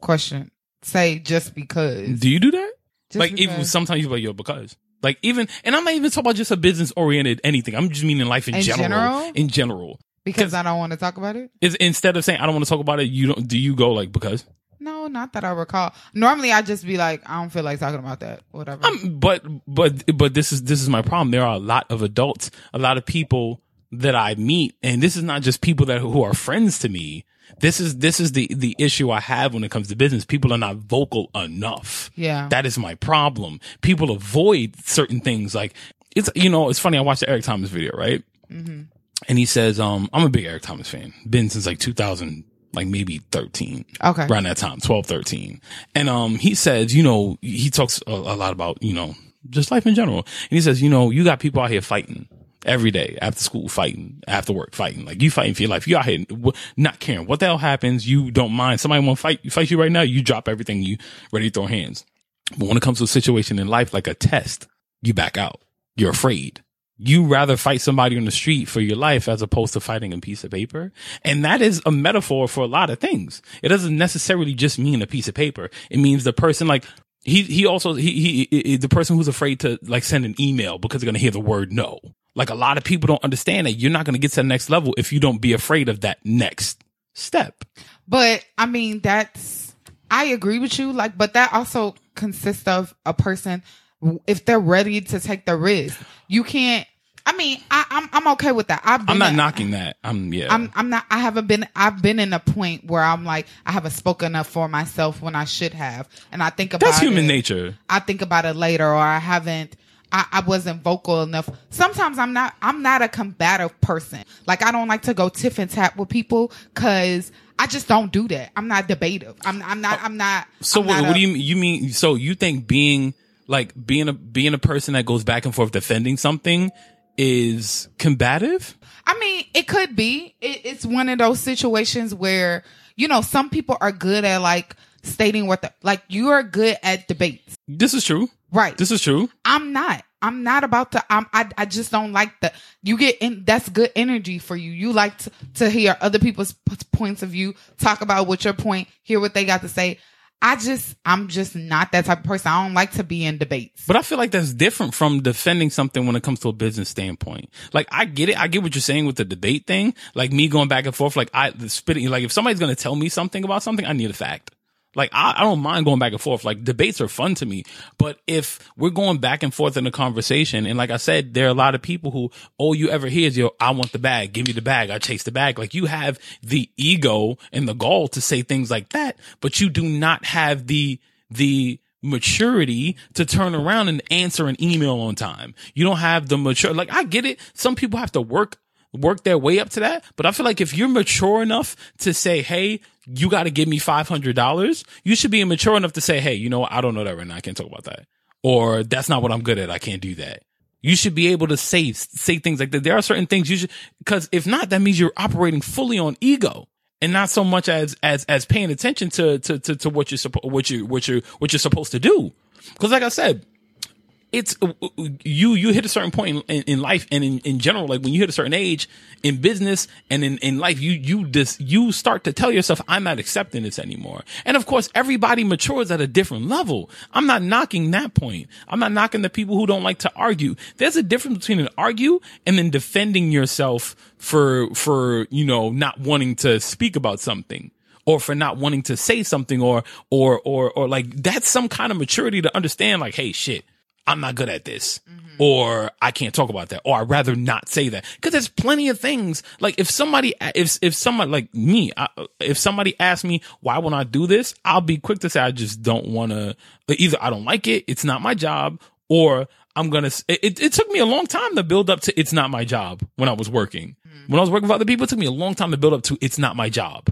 question. Say just because. Do you do that? Just like even sometimes you're like, yo, because. Like even, and I'm not even talking about just a business oriented anything. I'm just meaning life in, In general, general? In general. because I don't want to talk about it. is instead of saying I don't want to talk about it, you don't do you go like because No, not that I recall. Normally, I just be like, I don't feel like talking about that. Whatever. um, but but but this is this is my problem. There are a lot of adults, a lot of people that I meet, and this is not just people that who are friends to me. This is this is the the issue I have when it comes to business. People are not vocal enough. Yeah. that is my problem. People avoid certain things. Like it's you know it's funny. I watched the Eric Thomas video, right? Mm-hmm. And he says, um, I'm a big Eric Thomas fan. Been since like 2000, like maybe 13 okay. around that time, 12, 13. And, um, he says, you know, he talks a, a lot about, you know, just life in general. And he says, you know, you got people out here fighting every day after school, fighting after work, fighting. Like you fighting for your life. You out here not caring what the hell happens. You don't mind. Somebody want to fight, fight you right now. You drop everything. You ready to throw hands. But when it comes to a situation in life, like a test, you back out. You're afraid you rather fight somebody on the street for your life as opposed to fighting a piece of paper. And that is a metaphor for a lot of things. It doesn't necessarily just mean a piece of paper. It means the person like he, he also, he, he, he the person who's afraid to like send an email because they're going to hear the word no. Like a lot of people don't understand that you're not going to get to the next level if you don't be afraid of that next step. But I mean, that's I agree with you. Like, but that also consists of a person if they're ready to take the risk. You can't. I I mean, I, I'm I'm okay with that. I've been I'm not a- knocking that. I'm yeah. I'm I'm not I haven't been I've been in a point where I'm like I haven't spoken up for myself when I should have. And I think about That's human it- nature. I think about it later or I haven't I, I wasn't vocal enough. Sometimes I'm not I'm not a combative person. Like I don't like to go tiff and tap with people cause I just don't do that. I'm not debative. I'm I'm not I'm not So I'm what, not what a- do you mean? you mean? So you think being like being a being a person that goes back and forth defending something is combative? I mean, it could be. It, it's one of those situations where, you know, some people are good at like stating what the, like you are good at debates. This is true. Right. This is true. I'm not. I'm not about to, I'm, I, I just don't like the, you get in, that's good energy for you. You like to, to hear other people's p- points of view, talk about what your point, hear what they got to say. I just, I'm just not that type of person. I don't like to be in debates. But I feel like that's different from defending something when it comes to a business standpoint. Like I get it. I get what you're saying with the debate thing. Like me going back and forth. Like I the spitting. Like if somebody's going to tell me something about something, I need a fact. Like I, I don't mind going back and forth. Like debates are fun to me. But if we're going back and forth in a conversation, and like I said, there are a lot of people who all you ever hear is yo, I want the bag, give me the bag, I chase the bag. Like you have the ego and the gall to say things like that, but you do not have the the maturity to turn around and answer an email on time. You don't have the mature, like I get it. Some people have to work, work their way up to that. But I feel like if you're mature enough to say, Hey, you got to give me $500, you should be mature enough to say, Hey, you know? I don't know that right now. I can't talk about that. Or that's not what I'm good at. I can't do that. You should be able to say, say things like that. There are certain things you should, cause if not, that means you're operating fully on ego and not so much as as as paying attention to to to, to what you're what you what you what you're supposed to do. Because like I said, it's uh, uh, you you hit a certain point in, in life and in, in general like when you hit a certain age in business and in, in life you you just you start to tell yourself i'm not accepting this anymore. And of course everybody matures at a different level. I'm not knocking that point. I'm not knocking the people who don't like to argue. There's a difference between an argue and then defending yourself for for you know not wanting to speak about something or for not wanting to say something or or or or like that's some kind of maturity to understand like hey shit I'm not good at this. Mm-hmm. Or I can't talk about that. Or I'd rather not say that. Cause there's plenty of things. Like if somebody, if, if somebody like me, I, if somebody asks me why won't I do this, I'll be quick to say I just don't want to, either I don't like it, it's not my job, or I'm gonna, it, it took me a long time to build up to it's not my job when I was working. Mm-hmm. When I was working for other people, it took me a long time to build up to it's not my job.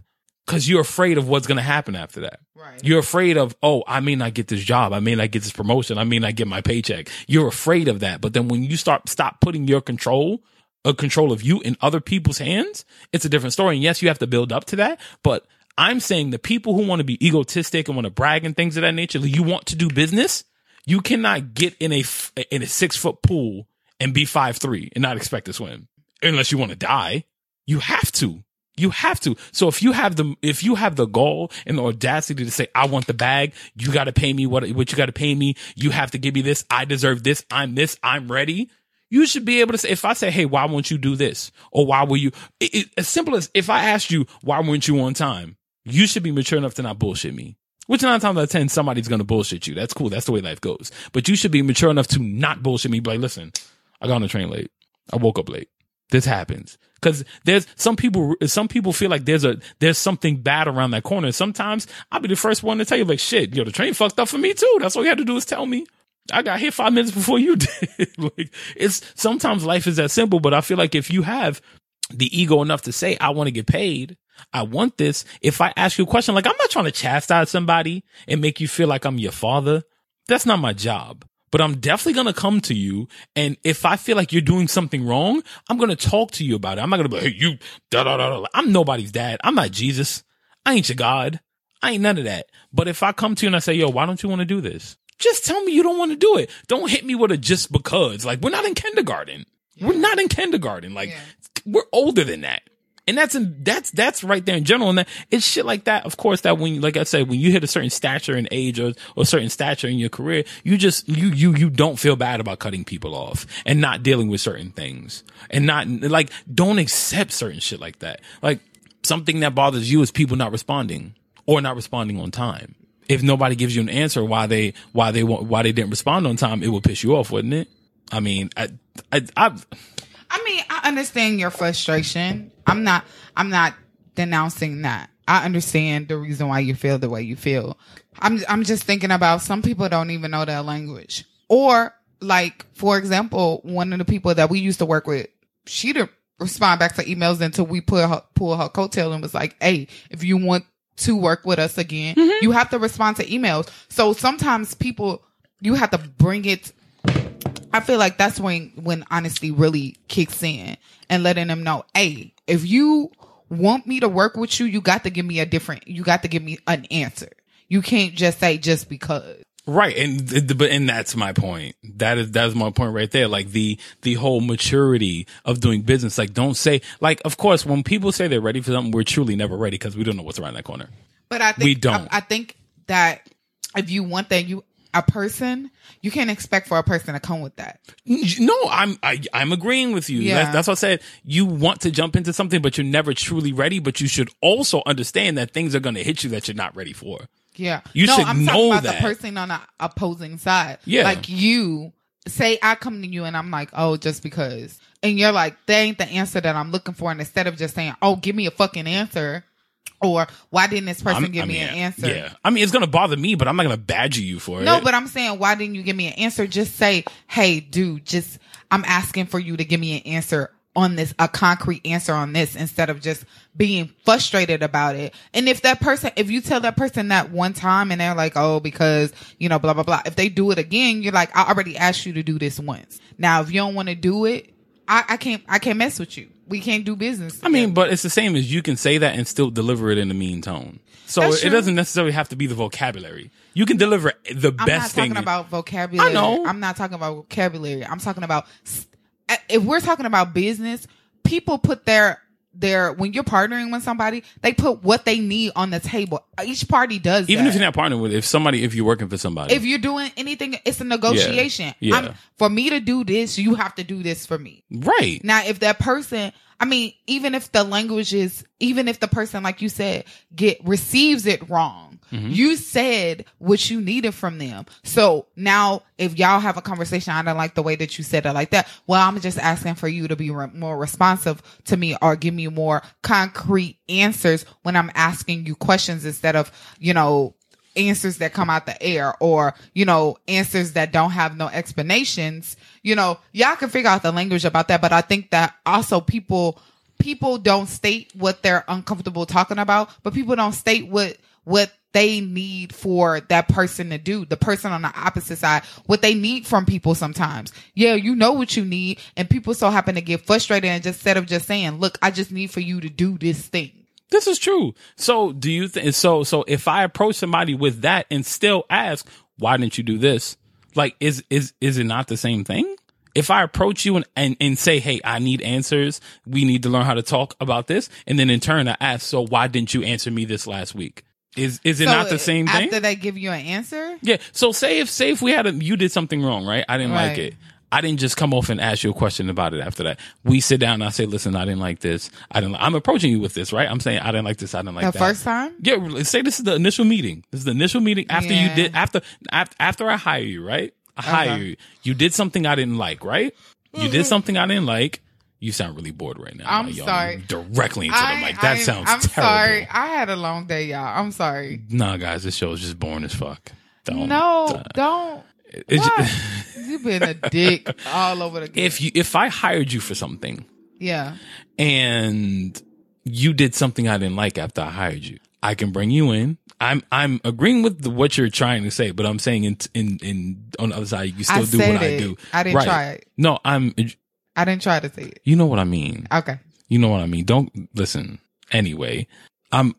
Cause you're afraid of what's gonna happen after that. Right. You're afraid of, oh, I may not get this job. I may not get this promotion. I may not get my paycheck. You're afraid of that. But then when you start, stop putting your control, a control of you in other people's hands, it's a different story. And yes, you have to build up to that. But I'm saying the people who want to be egotistic and want to brag and things of that nature, you want to do business, you cannot get in a, in a six foot pool and be five, three and not expect to swim unless you want to die. You have to. You have to. So if you have the if you have the goal and the audacity to say, I want the bag, you gotta pay me what what you gotta pay me, you have to give me this, I deserve this, I'm this, I'm ready. You should be able to say if I say, Hey, why won't you do this? Or why will you it, it, as simple as if I asked you, why weren't you on time? You should be mature enough to not bullshit me. Which nine times out of ten, somebody's gonna bullshit you. That's cool. That's the way life goes. But you should be mature enough to not bullshit me. Like, listen, I got on the train late. I woke up late. This happens. Cause there's some people, some people feel like there's a, there's something bad around that corner. Sometimes I'll be the first one to tell you like, shit, yo, the train fucked up for me too. That's all you had to do is tell me. I got here five minutes before you did. like it's sometimes life is that simple, but I feel like if you have the ego enough to say, I want to get paid. I want this. If I ask you a question, like I'm not trying to chastise somebody and make you feel like I'm your father. That's not my job but I'm definitely going to come to you. And if I feel like you're doing something wrong, I'm going to talk to you about it. I'm not going to be like, hey, you, da, da, da, da. I'm nobody's dad. I'm not Jesus. I ain't your God. I ain't none of that. But if I come to you and I say, yo, why don't you want to do this? Just tell me you don't want to do it. Don't hit me with a just because. Like, we're not in kindergarten. We're not in kindergarten. Like, Yeah. we're older than that. And that's in, that's that's right there in general, and that, it's shit like that. Of course, that when like I said, when you hit a certain stature in age or or certain stature in your career, you just you you you don't feel bad about cutting people off and not dealing with certain things and not like don't accept certain shit like that. Like something that bothers you is people not responding or not responding on time. If nobody gives you an answer why they why they why they didn't respond on time, it would piss you off, wouldn't it? I mean, I I, I I mean, I understand your frustration. I'm not. I'm not denouncing that. I understand the reason why you feel the way you feel. I'm. I'm just thinking about some people don't even know their language, or like for example, one of the people that we used to work with, she didn't respond back to emails until we put her pull her coattail and was like, "Hey, if you want to work with us again, mm-hmm. you have to respond to emails." So sometimes people, you have to bring it I feel like that's when when honesty really kicks in and letting them know, hey, if you want me to work with you, you got to give me a different, you got to give me an answer. You can't just say just because. Right, and but and that's my point. That is that's my point right there. Like the the whole maturity of doing business. Like don't say like of course when people say they're ready for something, we're truly never ready because we don't know what's around that corner. But I think We don't. I, I think that if you want that, you a person, you can't expect for a person to come with that. No, I'm I, I'm agreeing with you. Yeah. That's, that's what I said. You want to jump into something, but you're never truly ready. But you should also understand that things are going to hit you that you're not ready for. Yeah. You no, should I'm know talking about that. the person on the opposing side. Yeah. Like you say I come to you and I'm like, oh, just because. And you're like, that ain't the answer that I'm looking for. And instead of just saying, oh, give me a fucking answer. Or why didn't this person I'm- give I me an answer? Yeah, I mean it's going to bother me, but I'm not going to badger you for No, it. No, but I'm saying, why didn't you give me an answer? Just say, hey, dude, just, I'm asking for you to give me an answer on this, a concrete answer on this instead of just being frustrated about it. And if that person, if you tell that person that one time and they're like, oh, because, you know, blah, blah, blah. If they do it again, you're like, I already asked you to do this once. Now, if you don't want to do it, I, I can't, I can't mess with you. We can't do business. I mean, but it's the same as you can say that and still deliver it in a mean tone. So That's it true. doesn't necessarily have to be the vocabulary. You can deliver the best thing. I'm not talking about vocabulary. I know. I'm not talking about vocabulary. I'm talking about eh, if we're talking about business, people put their their when you're partnering with somebody, they put what they need on the table. Each party does Even that. if you're not partnering with, if somebody, if you're working for somebody, if you're doing anything, it's a negotiation. Yeah. I'm, for me to do this, you have to do this for me. right? Now, if that person, I mean, even if the language is, even if the person, like you said, get receives it wrong, Mm-hmm. you said what you needed from them. So now, if y'all have a conversation, I don't like the way that you said it like that. Well, I'm just asking for you to be re- more responsive to me or give me more concrete answers when I'm asking you questions instead of, you know, answers that come out the air or you know answers that don't have no explanations you know y'all can figure out the language about that but i think that also people people don't state what they're uncomfortable talking about but people don't state what what they need for that person to do the person on the opposite side what they need from people sometimes yeah you know what you need and people so happen to get frustrated and just instead of just saying look i just need for you to do this thing This is true. So do you think so? So if I approach somebody with that and still ask, why didn't you do this? Like, is is is it not the same thing? If I approach you and, and, and say, hey, I need answers, we need to learn how to talk about this, and then in turn I ask, so why didn't you answer me this last week? Is is it So not the uh, same thing? after they give you an answer Yeah. So say if say if we had a you did something wrong, right? I didn't like it. I didn't just come off and ask you a question about it after that. We sit down and I say, listen, I didn't like this. I didn't. I'm approaching you with this, right? I'm saying I didn't like this. I didn't like the that. first time Yeah. Say this is the initial meeting. This is the initial meeting after you did after after after I hire you, right? I hire Okay. you. You did something I didn't like, right? You did mm-hmm. something I didn't like. You sound really bored right now. I'm y'all sorry. Directly into the mic. That I- sounds I'm terrible. sorry. I had a long day, y'all. I'm sorry. Nah, guys, this show is just boring as fuck. Don't. No, uh, don't. just- you been a dick all over the. if you if I hired you for something yeah, and you did something I didn't like after I hired you, I can bring you in. I'm I'm agreeing with the, what you're trying to say, but I'm saying in in in on the other side, you still I do what I do. I didn't try it. No, I'm. I didn't try to say it. You know what I mean. Okay. You know what I mean. Don't listen. Anyway, I'm.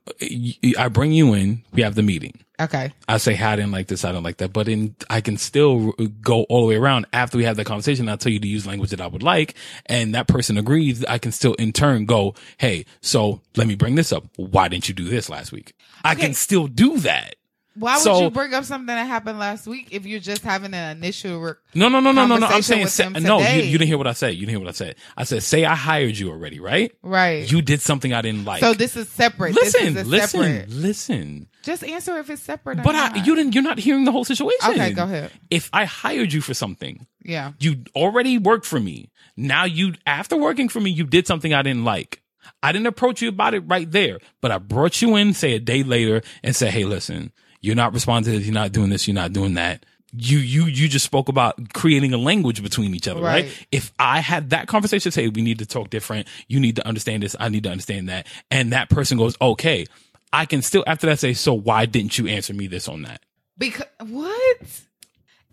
I bring you in. We have the meeting. Okay. I say, hey, I didn't like this, I don't like that, but in, I can still go all the way around after we have that conversation. I'll tell you to use language that I would like. And that person agrees. I can still in turn go, Hey, so let me bring this up. Why didn't you do this last week? I Okay. can still do that. Why would So- you bring up something that happened last week if you're just having an initial? Re- No, no, no, no, no, no. I'm saying, say, no, you, you didn't hear what I said. You didn't hear what I said. I said, say I hired you already, right? right. You did something I didn't like. so this is separate. listen, this is a listen, separate. listen. Just answer if it's separate. Or But I, you didn't. You're not hearing the whole situation. Okay, go ahead. If I hired you for something, Yeah. you already worked for me. Now you, after working for me, you did something I didn't like. I didn't approach you about it right there, but I brought you in, say a day later, and say, "Hey, listen, you're not responding to this. You're not doing this. You're not doing that." You, you, you just spoke about creating a language between each other, right? Right. If I had that conversation, say we need to talk different. You need to understand this. I need to understand that. And that person goes, okay. I can still after that say, so why didn't you answer me this on that? Because what?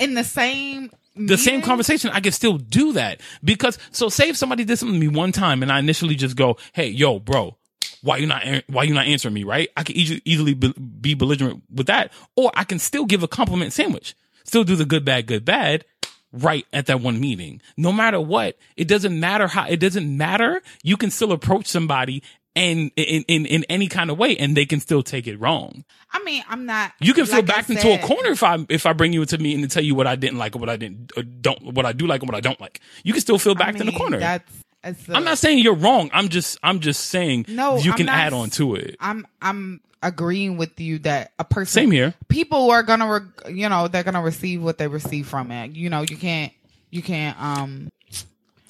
In the same. the same conversation, I can still do that because so say if somebody did something to me one time and I initially just go, "Hey, yo, bro, why you not why you not answering me?" Right? I can easily easily be, be belligerent with that, or I can still give a compliment sandwich, still do the good bad good bad. Right at that one meeting, no matter what, it doesn't matter how it doesn't matter. You can still approach somebody and in in in any kind of way, and they can still take it wrong. I mean, I'm not. You can feel like backed into a corner if I if I bring you into meeting and tell you what I didn't like or what I didn't or don't what I do like and what I don't like. You can still feel I backed in the corner. That's. A- I'm not saying you're wrong. I'm just I'm just saying No, you I'm can not add on to it. I'm. I'm agreeing with you that a person. Same here. People are gonna, re- you know, they're gonna receive what they receive from it. You know, you can't. You can't. Um.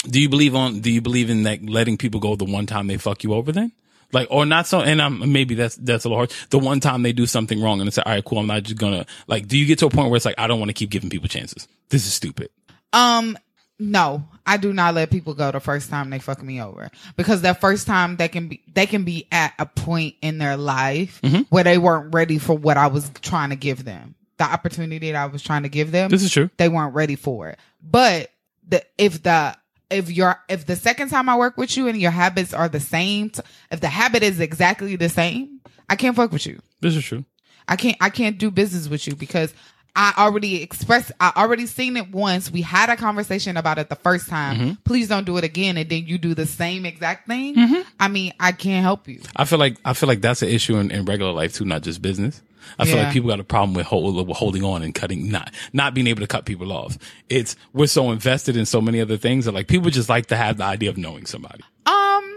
Do you believe on do you believe in like letting people go the one time they fuck you over then? Like or not so and I'm maybe that's that's a little hard. The one time they do something wrong and it's like, all right, cool, I'm not just gonna like do you get to a point where it's like I don't want to keep giving people chances? This is stupid. Um. No, I do not let people go the first time they fuck me over because that first time they can be they can be at a point in their life Mm-hmm. where they weren't ready for what I was trying to give them, the opportunity that I was trying to give them. This is true. they weren't ready for it. But the if the if your if the second time I work with you and your habits are the same, if the habit is exactly the same, I can't fuck with you. This is true. I can't I can't do business with you because I already expressed I already seen it once. We had a conversation about it the first time. Please don't do it again and then you do the same exact thing. I mean, I can't help you. I feel like I feel like that's an issue in, in regular life too, not just business. I feel Yeah. like people got a problem with, hold, with holding on and cutting, not not being able to cut people off. It's we're so invested in so many other things that like people just like to have the idea of knowing somebody. Um,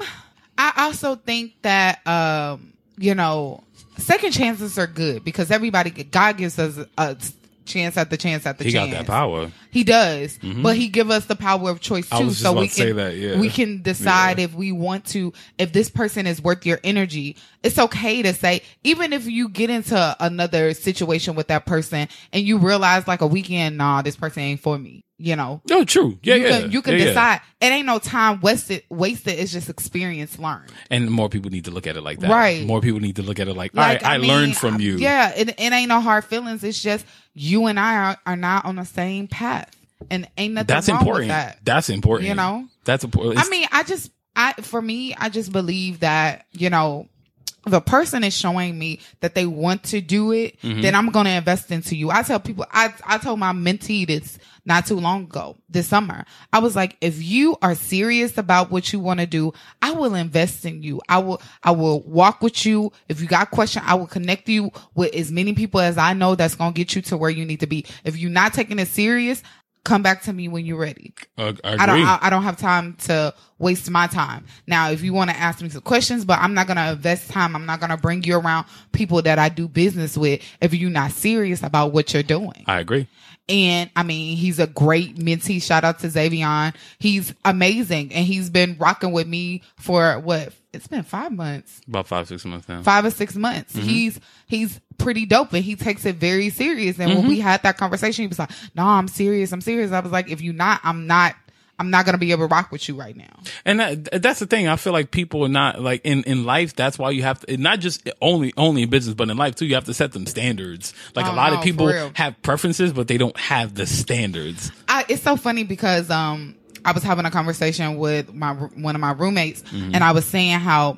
I also think that um, you know, second chances are good because everybody, God gives us a chance at the chance at the He chance. He got that power. He does, mm-hmm. but he give us the power of choice too, so we can say that, yeah. we can decide if we want to. If this person is worth your energy, it's okay to say. Even if you get into another situation with that person and you realize like a weekend, nah, this person ain't for me. You know, No, true. Yeah, you yeah. can you can Yeah, yeah. decide. It ain't no time wasted. Wasted. It's just experience learned. And more people need to look at it like that. Right. More people need to look at it like, Like, right, I, mean, learned from you. Yeah, it, it ain't no hard feelings. It's just you and I are, are not on the same path, and ain't nothing That's wrong important. with that. That's important. You know? That's important. I mean, I just, I for me, I just believe that you know, if a person is showing me that they want to do it, Mm-hmm. then I'm going to invest into you. I tell people, I I told my mentee this not too long ago, this summer. I was like, if you are serious about what you want to do, I will invest in you. I will, I will walk with you. If you got question, I will connect you with as many people as I know that's going to get you to where you need to be. If you're not taking it serious, come back to me when you're ready. Uh, I I don't. I, I don't have time to waste my time. Now, if you want to ask me some questions, but I'm not gonna invest time. I'm not gonna bring you around people that I do business with if you're not serious about what you're doing. I agree. And I mean, he's a great mentee. Shout out to Xavion. He's amazing, and he's been rocking with me for what? It's been five months About five, six months now. five or six months. Mm-hmm. He's he's pretty dope and he takes it very serious. And Mm-hmm. when we had that conversation, he was like, "No, I'm serious. I'm serious." I was like, "If you're not, I'm not. I'm not gonna be able to rock with you right now." And that, that's the thing. I feel like people are not like in, in life. That's why you have to, not just only, only in business, but in life too. You have to set them standards. Like a Oh, lot no, of people have preferences, but they don't have the standards. I, it's so funny because um I was having a conversation with my one of my roommates Mm-hmm. and I was saying how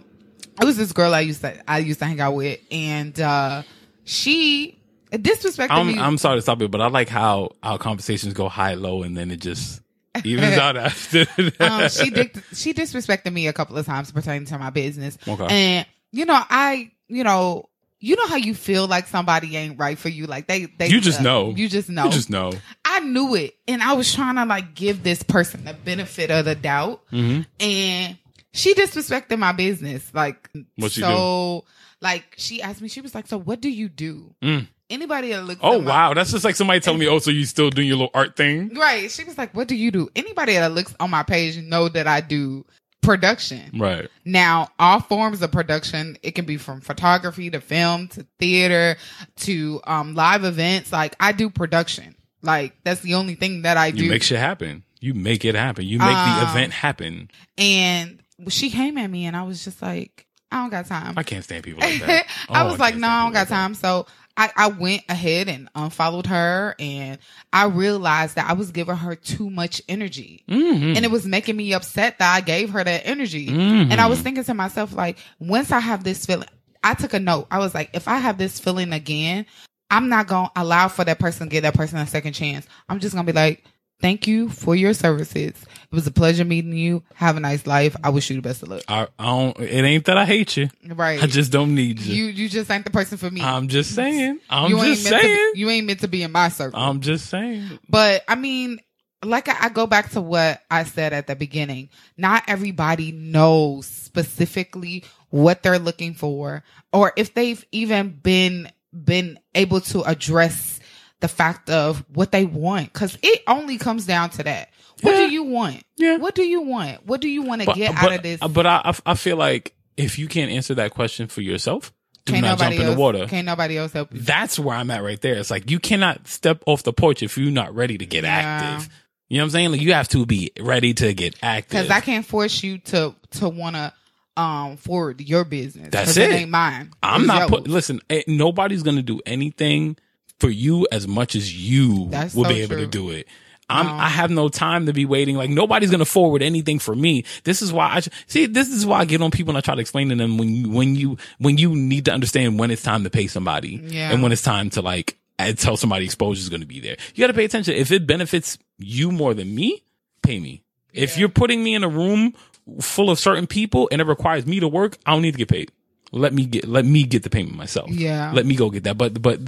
it was this girl I used to I used to hang out with and uh she disrespected I'm, me. I'm sorry to stop you, but I like how our conversations go high, low, and then it just evens out after that. um, she she disrespected me a couple of times pertaining to my business. Okay. And you know, I you know, you know how you feel like somebody ain't right for you. Like they, they You just uh, know. You just know. You just know. I knew it, and I was trying to like give this person the benefit of the doubt, Mm-hmm. and she disrespected my business. Like, What so, like, she asked me, she was like, "So, what do you do?" Mm. Anybody that looks, Oh my- wow, that's just like somebody telling me, "Oh, so you still doing your little art thing?" right? She was like, "What do you do?" Anybody that looks on my page know that I do production. Right. Now, all forms of production, it can be from photography to film to theater to um, live events. Like I do production. Like that's the only thing that I do. You make shit happen. You make it happen. You make the Um, event happen. and she came at me and I was just like, I don't got time. I can't stand people like that. I Oh, was like, no, I don't got like time. So I, I went ahead and unfollowed her and I realized that I was giving her too much energy. Mhm. And it was making me upset that I gave her that energy. Mhm. And I was thinking to myself, like, once I have this feeling, I took a note. I was like, if I have this feeling again, I'm not going to allow for that person to give that person a second chance. I'm just going to be like, thank you for your services. It was a pleasure meeting you. Have a nice life. I wish you the best of luck. I, I don't. It ain't that I hate you. Right. I just don't need you. you, you just ain't the person for me. I'm just saying. I'm you just saying. Be, you ain't meant to be in my circle. I'm just saying. But I mean, like I, I go back to what I said at the beginning. Not everybody knows specifically what they're looking for, or if they've even been been able to address the fact of what they want. Because it only comes down to that. What Yeah. do you want? Yeah. What do you want? What do you want to get but, out of this? but I, I- I feel like if you can't answer that question for yourself, do can't not nobody jump in the water. Can't nobody else help you? That's where I'm at right there. It's like you cannot step off the porch if you're not ready to get Yeah. active. You know what I'm saying? Like you have to be ready to get active. Because I can't force you to to want to um forward your business. That's it. ain't mine. I'm It's not put. Listen, eh, nobody's gonna do anything for you as much as you That's will so be able true. to do it. I'm. No. I have no time to be waiting. Like nobody's gonna forward anything for me. This is why I see. This is why I get on people and I try to explain to them when you when you when you need to understand when it's time to pay somebody Yeah. and when it's time to like tell somebody exposure is going to be there. You got to pay attention. If it benefits you more than me, pay me. If you're putting me in a room full of certain people and it requires me to work, I don't need to get paid. Let me get let me get the payment myself. Yeah. Let me go get that. But but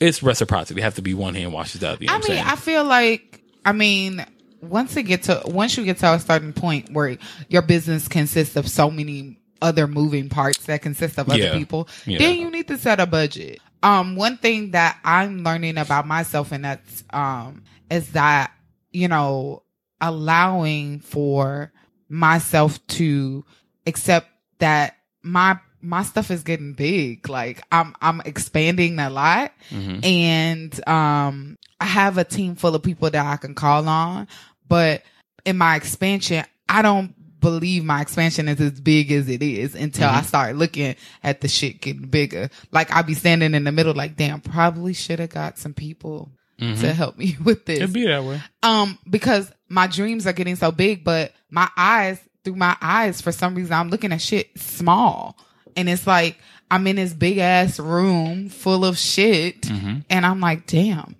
it's reciprocity. It have to be one hand washes the other. You know I mean, saying? I feel like I mean, once it get to once you get to a certain point where your business consists of so many other moving parts that consist of other Yeah. people, Yeah. then you need to set a budget. Um, one thing that I'm learning about myself, and that's um, is that you know allowing for myself to accept that my my stuff is getting big. Like I'm I'm expanding a lot Mhm. and um I have a team full of people that I can call on, but in my expansion, I don't believe my expansion is as big as it is until Mm-hmm. I start looking at the shit getting bigger. Like I'll be standing in the middle like, damn, probably should have got some people to help me with this. It'd be that way. Um, because my dreams are getting so big, but my eyes, through my eyes, for some reason, I'm looking at shit small. And it's like, I'm in this big ass room full of shit. Mm-hmm. And I'm like, damn,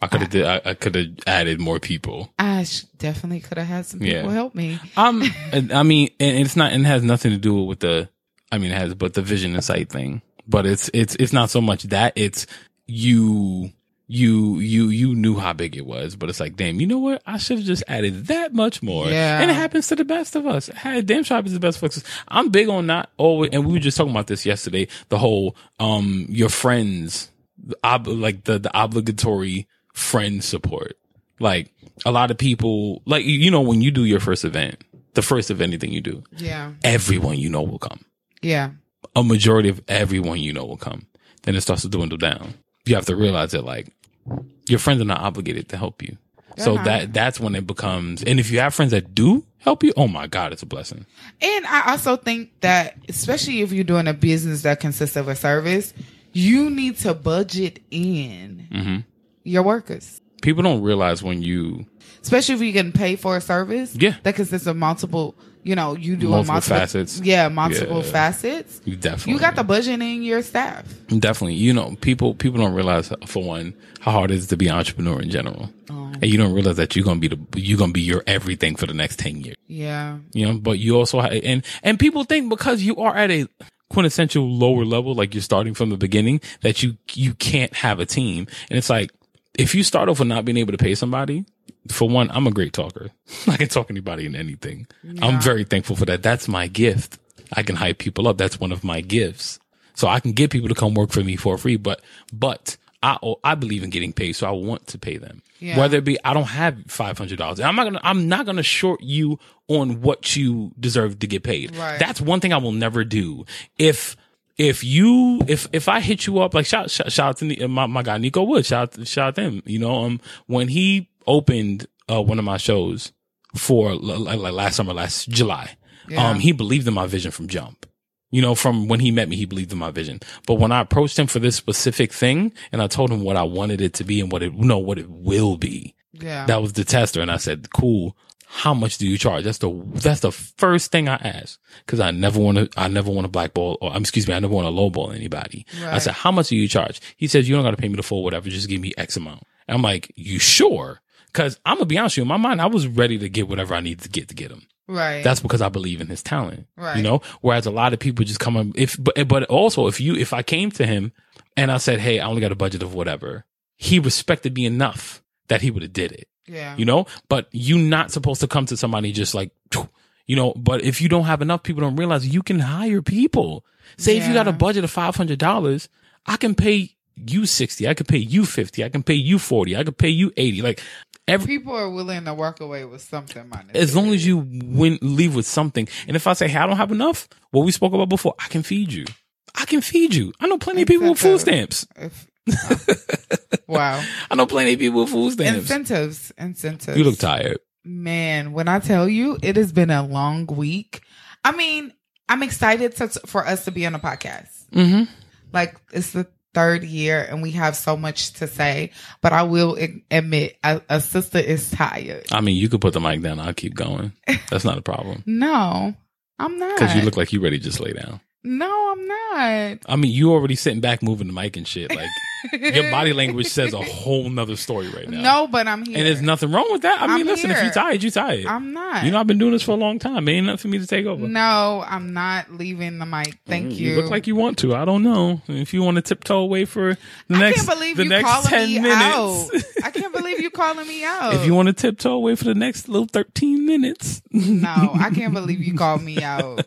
I could have. I, I could have added more people. I sh- definitely could have had some people Yeah. help me. Um, I mean, and it's not, and it has nothing to do with the, I mean, it has, but the vision and sight thing. But it's, it's, it's not so much that it's you, you, you, you knew how big it was, but it's like, damn, you know what? I should have just added that much more. Yeah. And it happens to the best of us. Hey, damn sure is the best us. I'm big on not always, and we were just talking about this yesterday, the whole, um, your friends, the ob, like the, the obligatory friend support. Like a lot of people, like, you know, when you do your first event, the first of anything you do, Yeah. everyone you know will come. Yeah. A majority of everyone you know will come. Then it starts to dwindle down. You have to realize that like your friends are not obligated to help you. So not. that that's when it becomes and if you have friends that do help you, oh my God, it's a blessing. And I also think that, especially if you're doing a business that consists of a service, you need to budget in Mm-hmm. your workers. People don't realize when you especially if you're getting paid for a service. Yeah. that consists of multiple. You know, you do Multiple multiple facets. Yeah, multiple Yeah. facets. you definitely You got the budget in your staff. Definitely. You know, people people don't realize for one how hard it is to be an entrepreneur in general. Oh. And you don't realize that you're gonna be the you're gonna be your everything for the next ten years. Yeah, You know, but you also and and people think because you are at a quintessential lower level, like you're starting from the beginning, that you you can't have a team. And it's like if you start off with not being able to pay somebody, for one, I'm a great talker. I can talk anybody in anything. I'm very thankful for that. That's my gift. I can hype people up. That's one of my gifts. So I can get people to come work for me for free, but, but I, I believe in getting paid. So I want to pay them. Yeah. Whether it be, I don't have $500. I'm not going to, I'm not going to short you on what you deserve to get paid. Right. That's one thing I will never do. If, if you if if I hit you up like shout shout, shout out to my my guy Nico Wood shout out- shout out to him you know um when he opened uh one of my shows for l- like, like last summer last July Yeah. um he believed in my vision from jump you know from when he met me he believed in my vision but when I approached him for this specific thing and I told him what I wanted it to be and what it no what it will be Yeah. that was the tester. And I said, cool. How much do you charge? That's the, that's the first thing I asked. Cause I never want to, I never want to blackball or, um, excuse me, I never want to lowball anybody. I said, how much do you charge? He says, you don't got to pay me the full whatever. Just give me X amount. And I'm like, you sure? Cause I'm gonna be honest with you, in my mind, I was ready to get whatever I needed to get to get him. right. That's because I believe in his talent. Right. You know, whereas a lot of people just come, up- if, but, but also if you, if I came to him and I said, Hey, I only got a budget of whatever, he respected me enough that he would have did it yeah. you know but you not supposed to come to somebody just like you know but if you don't have enough people don't realize you can hire people say if you got a budget of $500 i can pay you 60 i could pay you 50 i can pay you 40 i can pay you 80 like every People are willing to walk away with something money. as long as you win leave with something and if i say hey i don't have enough what we spoke about before i can feed you i can feed you i know plenty of people with food stamps If, wow. i know plenty of people with food stamps Incentives. Incentives. you look tired Man, when I tell you it has been a long week, I mean, I'm excited to, for us to be on a podcast. mm-hmm Like, it's the third year and we have so much to say, but I will admit a, a sister is tired. I mean, you could put the mic down. I'll keep going. That's not a problem. No, I'm not. Because you look like you ready to just lay down. No, I'm not. I mean, you already sitting back moving the mic and shit. Like your body language says a whole nother story right now. No, but I'm here. And there's nothing wrong with that. I mean, I'm listen, if here. you tired, you tired. I'm not. you know, I've been doing this for a long time. It ain't nothing for me to take over. no, I'm not leaving the mic. Thank Mm, you. look like you want to. I don't know. If you want to tiptoe away for the I next, can't believe the you next calling 10 me minutes. out. I can't believe you calling me out. if you want to tiptoe away for the next little 13 minutes. no, I can't believe you called me out.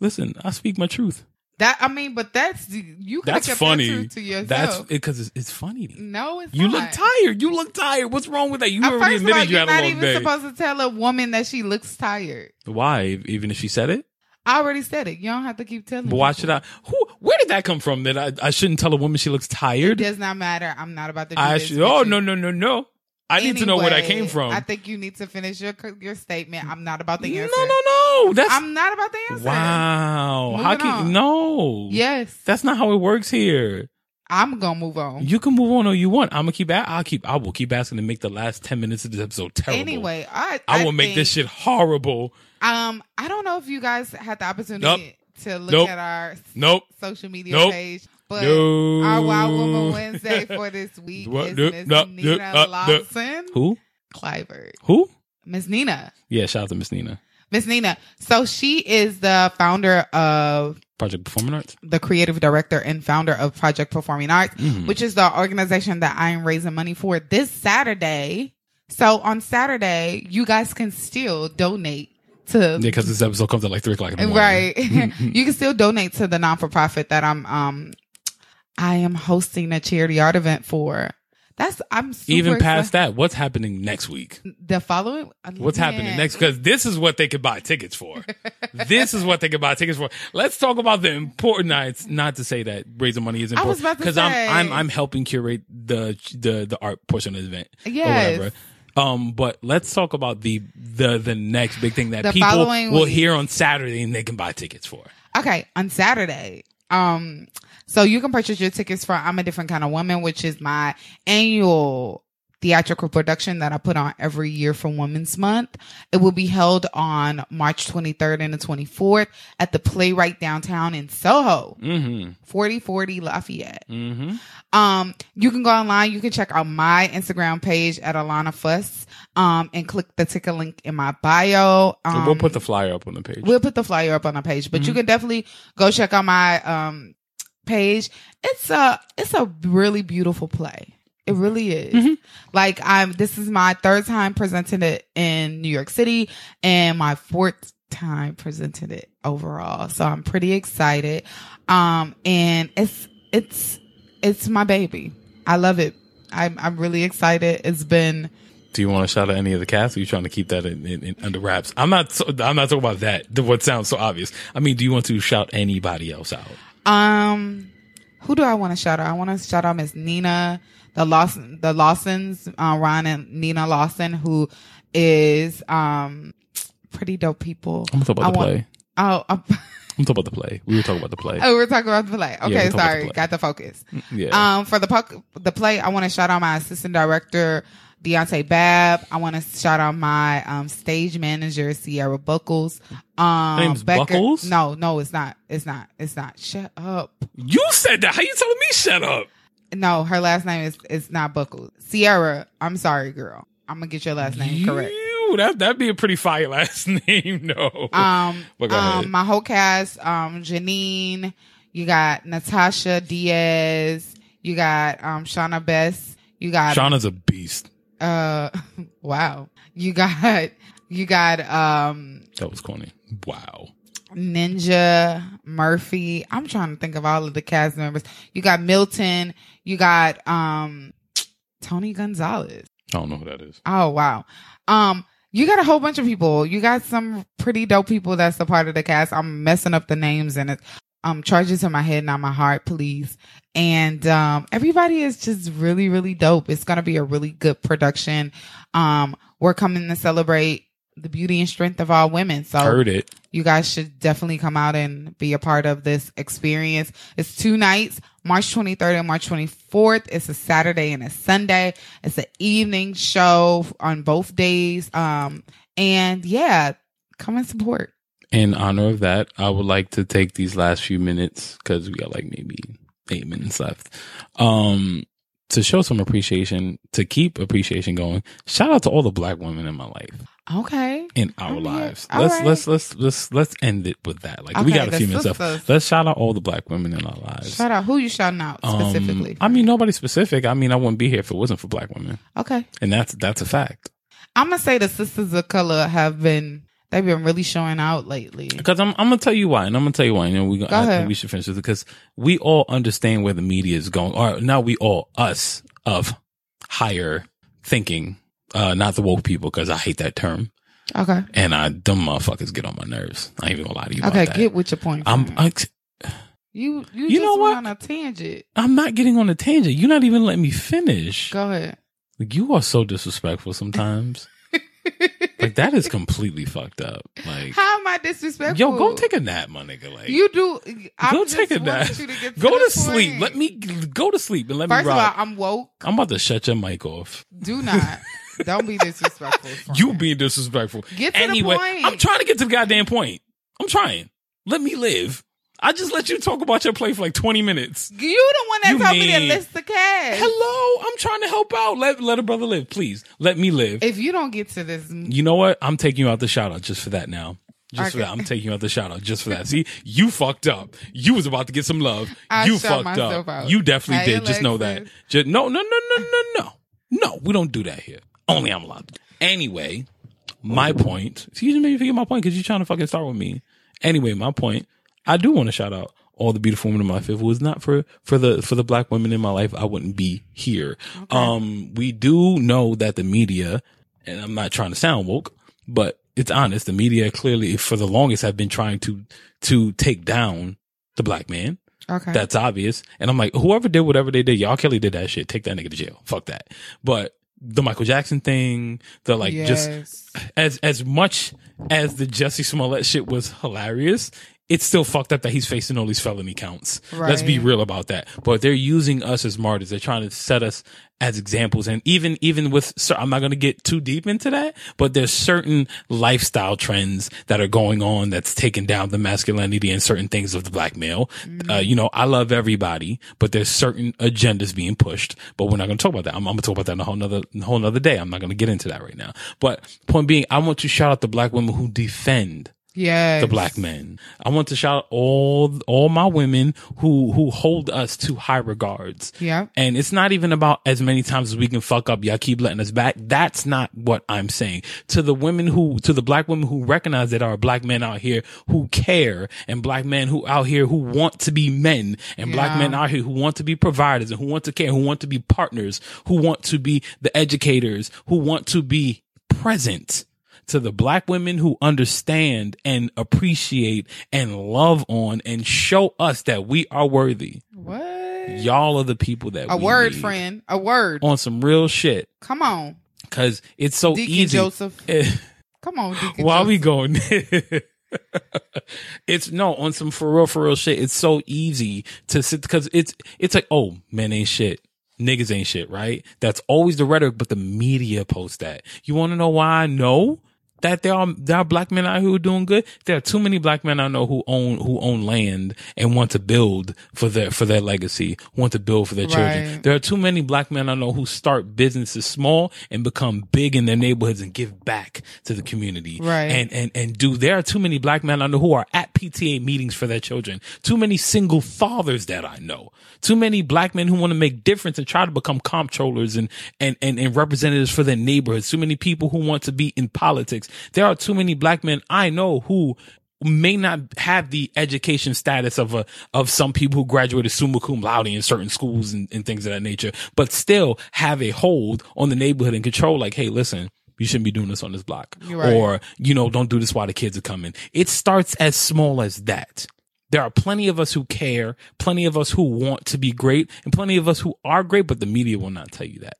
Listen, I speak my truth. That I mean, but that's you. That's that funny. truth to yourself. That's because it's, it's funny. no, it's You not. look tired. You look tired. What's wrong with that? You Uh, already of all, admitted you you're had a not even supposed to tell a woman that she looks tired. Why? Even if she said it? I already said it. You don't have to keep telling. But why people. should I? Who? Where did that come from? That I, I shouldn't tell a woman she looks tired. It does not matter. I'm not about to. Do I should. Oh you. no no no no! I need to know where that came from. I think you need to finish your your statement. I'm not about the answer. no no! That's I'm not about the answer. wow. How can on. no? Yes, That's not how it works here. I'm gonna move on. You can move on all you want. I'm gonna keep. I'll keep. I will keep asking to make the last ten minutes of this episode terrible. Anyway, I I will make this shit horrible. Um, I don't know if you guys had the opportunity Nope. to look Nope. at our Nope. social media Nope. page, but No. our Wild Woman Wednesday for this week What? is Miss Nope. Nina. Uh. Lawson Who? Clivert. Who? Miss Nina. Yeah. Shout out to Miss Nina. Miss Nina. So she is the founder of Project Performing Arts. the creative director and founder of Project Performing Arts, Mhm. which is the organization that I am raising money for this Saturday. So on Saturday, you guys can still donate to Yeah, because this episode comes at like three o'clock in the morning. right. you can still donate to the non for profit that I'm um I am hosting a charity art event for. That's I'm super Even past excited. that, what's happening next week? the following. What's happening next? Because this is what they could buy tickets for. this is what they could buy tickets for. Let's talk about the important nights. Not to say that raising money is important because I'm. I'm I'm helping curate the the the art portion of the event whatever. Um, but let's talk about the the the next big thing that The people will week. hear on Saturday and they can buy tickets for. Okay, on Saturday. Um, so you can purchase your tickets for I'm a Different Kind of Woman, which is my annual theatrical production that I put on every year for Women's Month. It will be held on March 23rd and the 24th at the Playwright downtown in Soho, Mm-hmm. 4040 Lafayette. Mm-hmm. Um, you can go online. You can check out my Instagram page at Alona Fuss. Um, and click the ticket link in my bio. Um, we'll put the flyer up on the page. We'll put the flyer up on the page, but you can definitely go check out my um page. It's a it's a really beautiful play. It really is. Like I'm this is my third time presenting it in New York City and my fourth time presenting it overall. So I'm pretty excited. Um and it's it's it's my baby. I love it. I'm I'm really excited. It's been Do you want to shout out any of the cast? Or are you trying to keep that in, in, in under wraps? I'm not. So, I'm not talking about that. What sounds so obvious. I mean, do you want to shout anybody else out? Um, who do I want to shout out? I want to shout out Miss Nina, the Lawson, the Lawsons, uh, Ron and Nina Lawson, who is um pretty dope people. I'm gonna talk about I the want- play. Oh, uh, I'm talking about the play. We were talking about the play. oh, we're talking about the play. Okay, talking about the sorry, play. got the focus. yeah. Um, for the puck, the play, I want to shout out my assistant director, Deontay Babb. I want to shout out my um stage manager, Sierra Buckles. Um, name's Buckles? No, no, it's not. It's not. It's not. Shut up. you said that. How you telling me shut up? No, her last name is is not Buckles. Sierra. I'm sorry, girl. I'm gonna get your last name correct. That that'd be a pretty fire last name. No. Um, go ahead. um, my whole cast. Um, Janine. You got Natasha Diaz. You got um Shauna Bess. You got Shauna's a beast. Uh wow. You got you got um That was corny. Wow. Ninja Murphy. I'm trying to think of all of the cast members. You got Milton. You got um Tony Gonzalez. I don't know who that is. Oh wow. Um you got a whole bunch of people. You got some pretty dope people that's a part of the cast. I'm messing up the names and it um charges to my head, not my heart, please. And um everybody is just really, really dope. It's gonna be a really good production. Um we're coming to celebrate the beauty and strength of all women. So Heard it. you guys should definitely come out and be a part of this experience. It's two nights, March 23rd and March 24th. It's a Saturday and a Sunday. It's an evening show on both days. Um, and yeah, come and support. In honor of that, I would like to take these last few minutes because we got like maybe eight minutes left. Um, to show some appreciation, to keep appreciation going. Shout out to all the black women in my life, Okay. in our lives. All Let's right. let's let's let's let's end it with that. Like we got a few minutes left. Let's shout out all the black women in our lives. Shout out. Who you shouting out Um, specifically? I mean, nobody specific. I mean, I wouldn't be here if it wasn't for black women, okay. and that's that's a fact. I'm to say the sisters of color have been, they've been really showing out lately. Because I'm, I'm gonna tell you why, and I'm gonna tell you why. and know, we Go I think ahead. we should finish this because we all understand where the media is going, or now we all us of higher thinking, uh, not the woke people, because I hate that term, Okay. and I dumb motherfuckers get on my nerves. I ain't even gonna lie to you. Okay. Get with your point. I'm. I, you, you, You just know what? on a tangent. I'm not getting on a tangent. You're not even letting me finish. Go ahead. Like, you are so disrespectful sometimes. like that is completely fucked up. Like, How am I disrespectful? yo, go take a nap, my nigga. Like, You do. I go take a nap. to get Go to sleep. point. Let me go to sleep and let First me of all. I'm woke. I'm about to shut your mic off. Do not. Don't be disrespectful. You being disrespectful. Get to the point. I'm trying to get to the goddamn point. I'm trying. Let me live. I just let you talk about your play for like 20 minutes. You the one that You told me to list the cash. Hello, I'm trying to help out. Let let a brother live, please. Let me live. If you don't get to this, You know what? I'm taking you out the shout out just for that now. Just for Okay. that. I'm taking you out the shout out just for that. See, you fucked up. You was about to get some love. I you fucked myself up. out. You definitely Hey, did. Just know that. Just no, no, no, no, no, no. No, we don't do that here. Only I'm allowed. to. Anyway, my point. Excuse me, just made me forget my point because you're trying to fucking start with me. Anyway, my point. I do want to shout out all the beautiful women in my life. If it was not for for the for the black women in my life, I wouldn't be here. Um, we do know that the media, and I'm not trying to sound woke, but it's honest. The media clearly, for the longest, have been trying to to take down the black man. okay. That's obvious. And I'm like, whoever did whatever they did, R. Kelly did that shit. Take that nigga to jail. Fuck that. But the Michael Jackson thing, the like just as as much as the Jussie Smollett shit was hilarious, it's still fucked up that he's facing all these felony counts. Let's be real about that. But they're using us as martyrs. They're trying to set us as examples. And even, even with, cer- I'm not going to get too deep into that, but there's certain lifestyle trends that are going on that's taking down the masculinity and certain things of the black male. Uh, you know, I love everybody, but there's certain agendas being pushed, but we're not going to talk about that. I'm, I'm going to talk about that in a whole nother, whole nother day. I'm not going to get into that right now. But point being, I want to shout out the black women who defend Yes. the black men. I want to shout out all all my women who who hold us to high regards. Yeah. And it's not even about as many times as we can fuck up. Y'all keep letting us back. That's not what I'm saying. To the women who, to the black women who recognize that there are black men out here who care and black men who out here who want to be men and black men out here who want to be providers and who want to care, who want to be partners, who want to be the educators, who want to be present to the black women who understand and appreciate and love on and show us that we are worthy. What? Y'all are the people that A word, friend. A word. on some real shit Come on. because it's so Deacon easy. Joseph. Come on, Deacon While we going, it's no on some for real, for real shit. It's so easy to sit because it's it's like oh men ain't shit. Niggas ain't shit, right? That's always the rhetoric, but the media posts that. You want to know why I know that there are there are black men out here who are doing good? There are too many black men I know who own who own land and want to build for their for their legacy, want to build for their children. Right. There are too many black men I know who start businesses small and become big in their neighborhoods and give back to the community. Right. And and and do there are too many black men I know who are at PTA meetings for their children. Too many single fathers that I know. Too many black men who want to make difference and try to become comptrollers and and and, and representatives for their neighborhoods. Too many people who want to be in politics. There are too many black men I know who may not have the education status of a of some people who graduated summa cum laude in certain schools and, and things of that nature, but still have a hold on the neighborhood and control. Like, hey, listen, you shouldn't be doing this on this block, right. or you know, don't do this while the kids are coming. It starts as small as that. There are plenty of us who care, plenty of us who want to be great, and plenty of us who are great, but the media will not tell you that.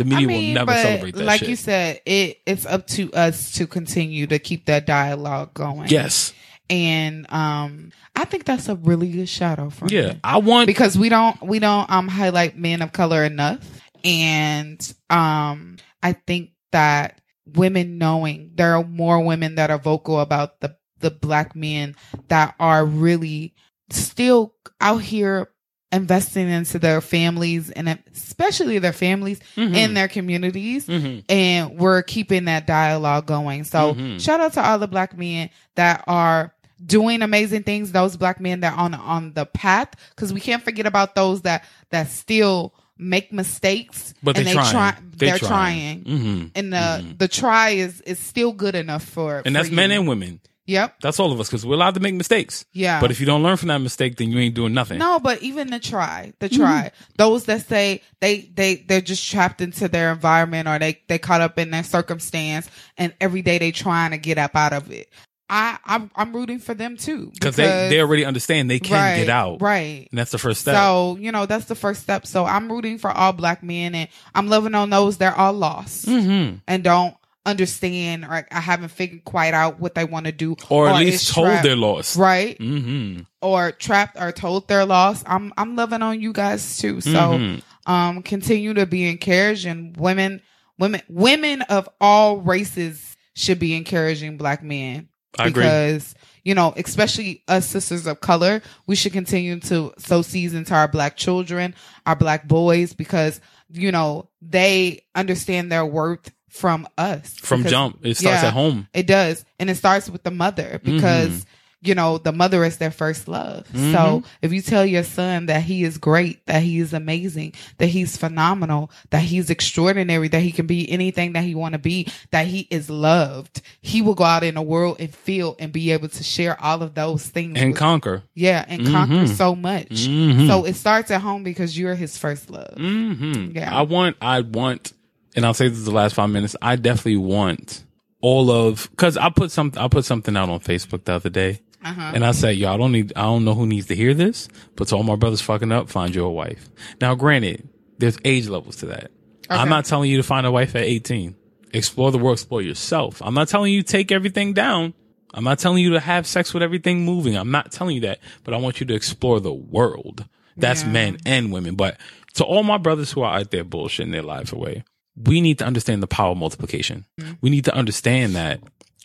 The media will never but celebrate that like shit. you said, it it's up to us to continue to keep that dialogue going. yes. and um, I think that's a really good shout out for Yeah. I want because we don't we don't um highlight men of color enough, and um, I think that women knowing there are more women that are vocal about the the black men that are really still out here investing into their families and especially their families Mhm. in their communities Mhm. and we're keeping that dialogue going. So Mhm. shout out to all the black men that are doing amazing things. Those black men that are on on the path, because we can't forget about those that that still make mistakes, But and they're they trying. try. They're They're, trying. trying, Mhm. and the Mhm. the try is is still good enough for. and for that's men and women. Yep. That's all of us because we're allowed to make mistakes. Yeah. But if you don't learn from that mistake, then you ain't doing nothing. No, but even the try, the Mm-hmm. try, those that say they they they're just trapped into their environment or they they caught up in their circumstance and every day they trying to get up out of it. I I'm I'm rooting for them too because they, they already understand they can right, get out. right. And that's the first step. So you know that's the first step. So I'm rooting for all black men and I'm loving on those that are lost hmm and don't understand or I haven't figured quite out what they want to do Or at is least told trapped, they're lost. right hmm or trapped or told they're lost. I'm I'm loving on you guys too. So Mhm. um continue to be encouraged and women women women of all races should be encouraging black men I agree. because you know especially us sisters of color we should continue to sow seeds into our black children our black boys because you know they understand their worth from us From Because- jump, it starts yeah. at home. it does. And it starts with the mother because, Mm-hmm. you know, the mother is their first love. Mhm. So if you tell your son that he is great, that he is amazing, that he's phenomenal, that he's extraordinary, that he can be anything that he want to be, that he is loved, he will go out in the world and feel and be able to share all of those things. And with- conquer. yeah, and conquer Mhm. so much. Mhm. So it starts at home because you're his first love. hmm Yeah. I want, I want, and I'll say this is the last five minutes. I definitely want all of, cause I put something, I put something out on Facebook the other day. Uh-huh. And I said, "Y'all don't need, I don't know who needs to hear this, but to all my brothers fucking up, find you a wife. Now, granted, there's age levels to that. I'm not telling you to find a wife at 18. Explore the world, explore yourself. I'm not telling you take everything down. I'm not telling you to have sex with everything moving. I'm not telling you that, but I want you to explore the world. That's Yeah. men and women. But to all my brothers who are out there bullshitting their lives away, we need to understand the power of multiplication. We need to understand that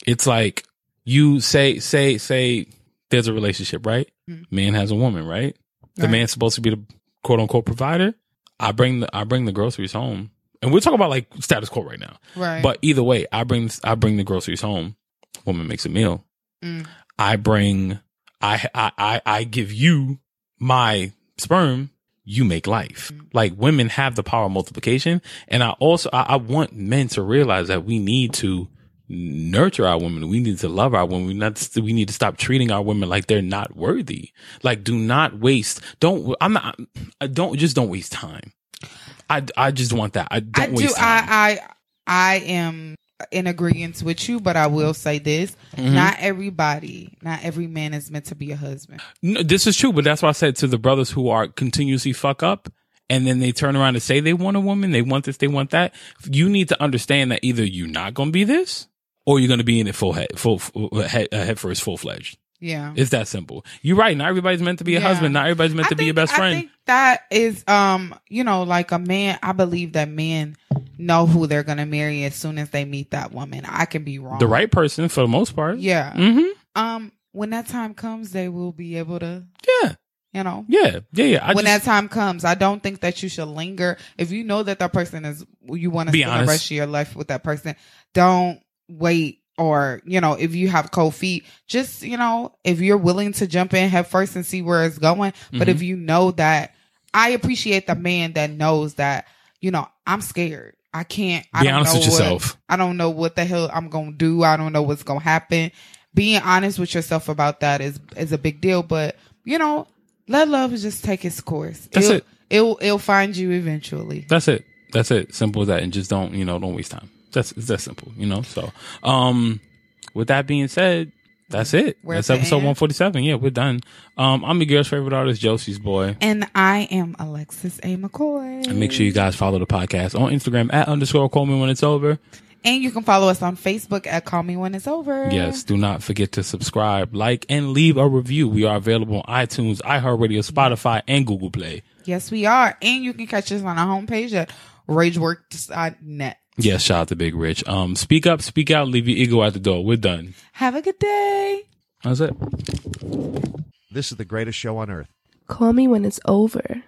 it's like you say, say, say there's a relationship, right? Man has a woman, right? The Right. man's supposed to be the quote unquote provider. I bring the, I bring the groceries home. And we're talking about like status quo right now. Right. But either way, I bring I bring the groceries home. Woman makes a meal. Mm. I bring I I I, I give you my sperm. You make life. Mm-hmm. Like women have the power of multiplication, and I also I, I want men to realize that we need to nurture our women. We need to love our women. We not we need to stop treating our women like they're not worthy. Like do not waste. Don't I'm not. I don't just don't waste time. I I just want that. I don't I do. time. I, I I am in agreement with you, but I will say this: Mm-hmm. not everybody, not every man is meant to be a husband. No, this is true, but that's why I said to the brothers who are continuously fuck up and then they turn around and say they want a woman, they want this, they want that. You need to understand that either you're not going to be this or you're going to be in it full head, full, full head, uh, head first, full fledged. Yeah. It's that simple. You're right. Not everybody's meant to be a Yeah. husband. Not everybody's meant I to be a best friend. I think that is, um, you know, like a man. I believe that men know who they're gonna marry as soon as they meet that woman. I can be wrong. the right person for the most part. Yeah. Mm-hmm. Um. When that time comes, they will be able to. Yeah. You know. Yeah. Yeah. Yeah. I when just, that time comes, I don't think that you should linger. If you know that that person is, you want to Be spend the honest. rest of your life with that person, don't wait. Or, you know, if you have cold feet, just, you know, if you're willing to jump in head first and see where it's going. But Mm-hmm. if you know that, I appreciate the man that knows that, you know, I'm scared. I can't. I Be don't honest know with what- yourself. I don't know what the hell I'm gonna do. I don't know what's gonna happen. Being honest with yourself about that is is a big deal. But you know, let love just take its course. That's it'll, it. It'll it'll find you eventually. That's it. That's it. Simple as that. And just don't, you know, don't waste time. That's, it's that simple, you know? So, um, with that being said, that's it. Where's that's episode 147. Yeah, we're done. Um, I'm your girl's favorite artist, Josie's boy. And I am Alexis A. McCoy. And make sure you guys follow the podcast on Instagram at underscore call me when it's over. And you can follow us on Facebook at Call Me When It's Over. Yes, do not forget to subscribe, like, and leave a review. We are available on iTunes, iHeartRadio, Spotify, and Google Play. Yes, we are. And you can catch us on our homepage at rageworks.net. Yes, shout out to Big Rich. Um, speak up, speak out, leave your ego at the door. We're done. Have a good day. That's it. This is the greatest show on earth. Call me when it's over.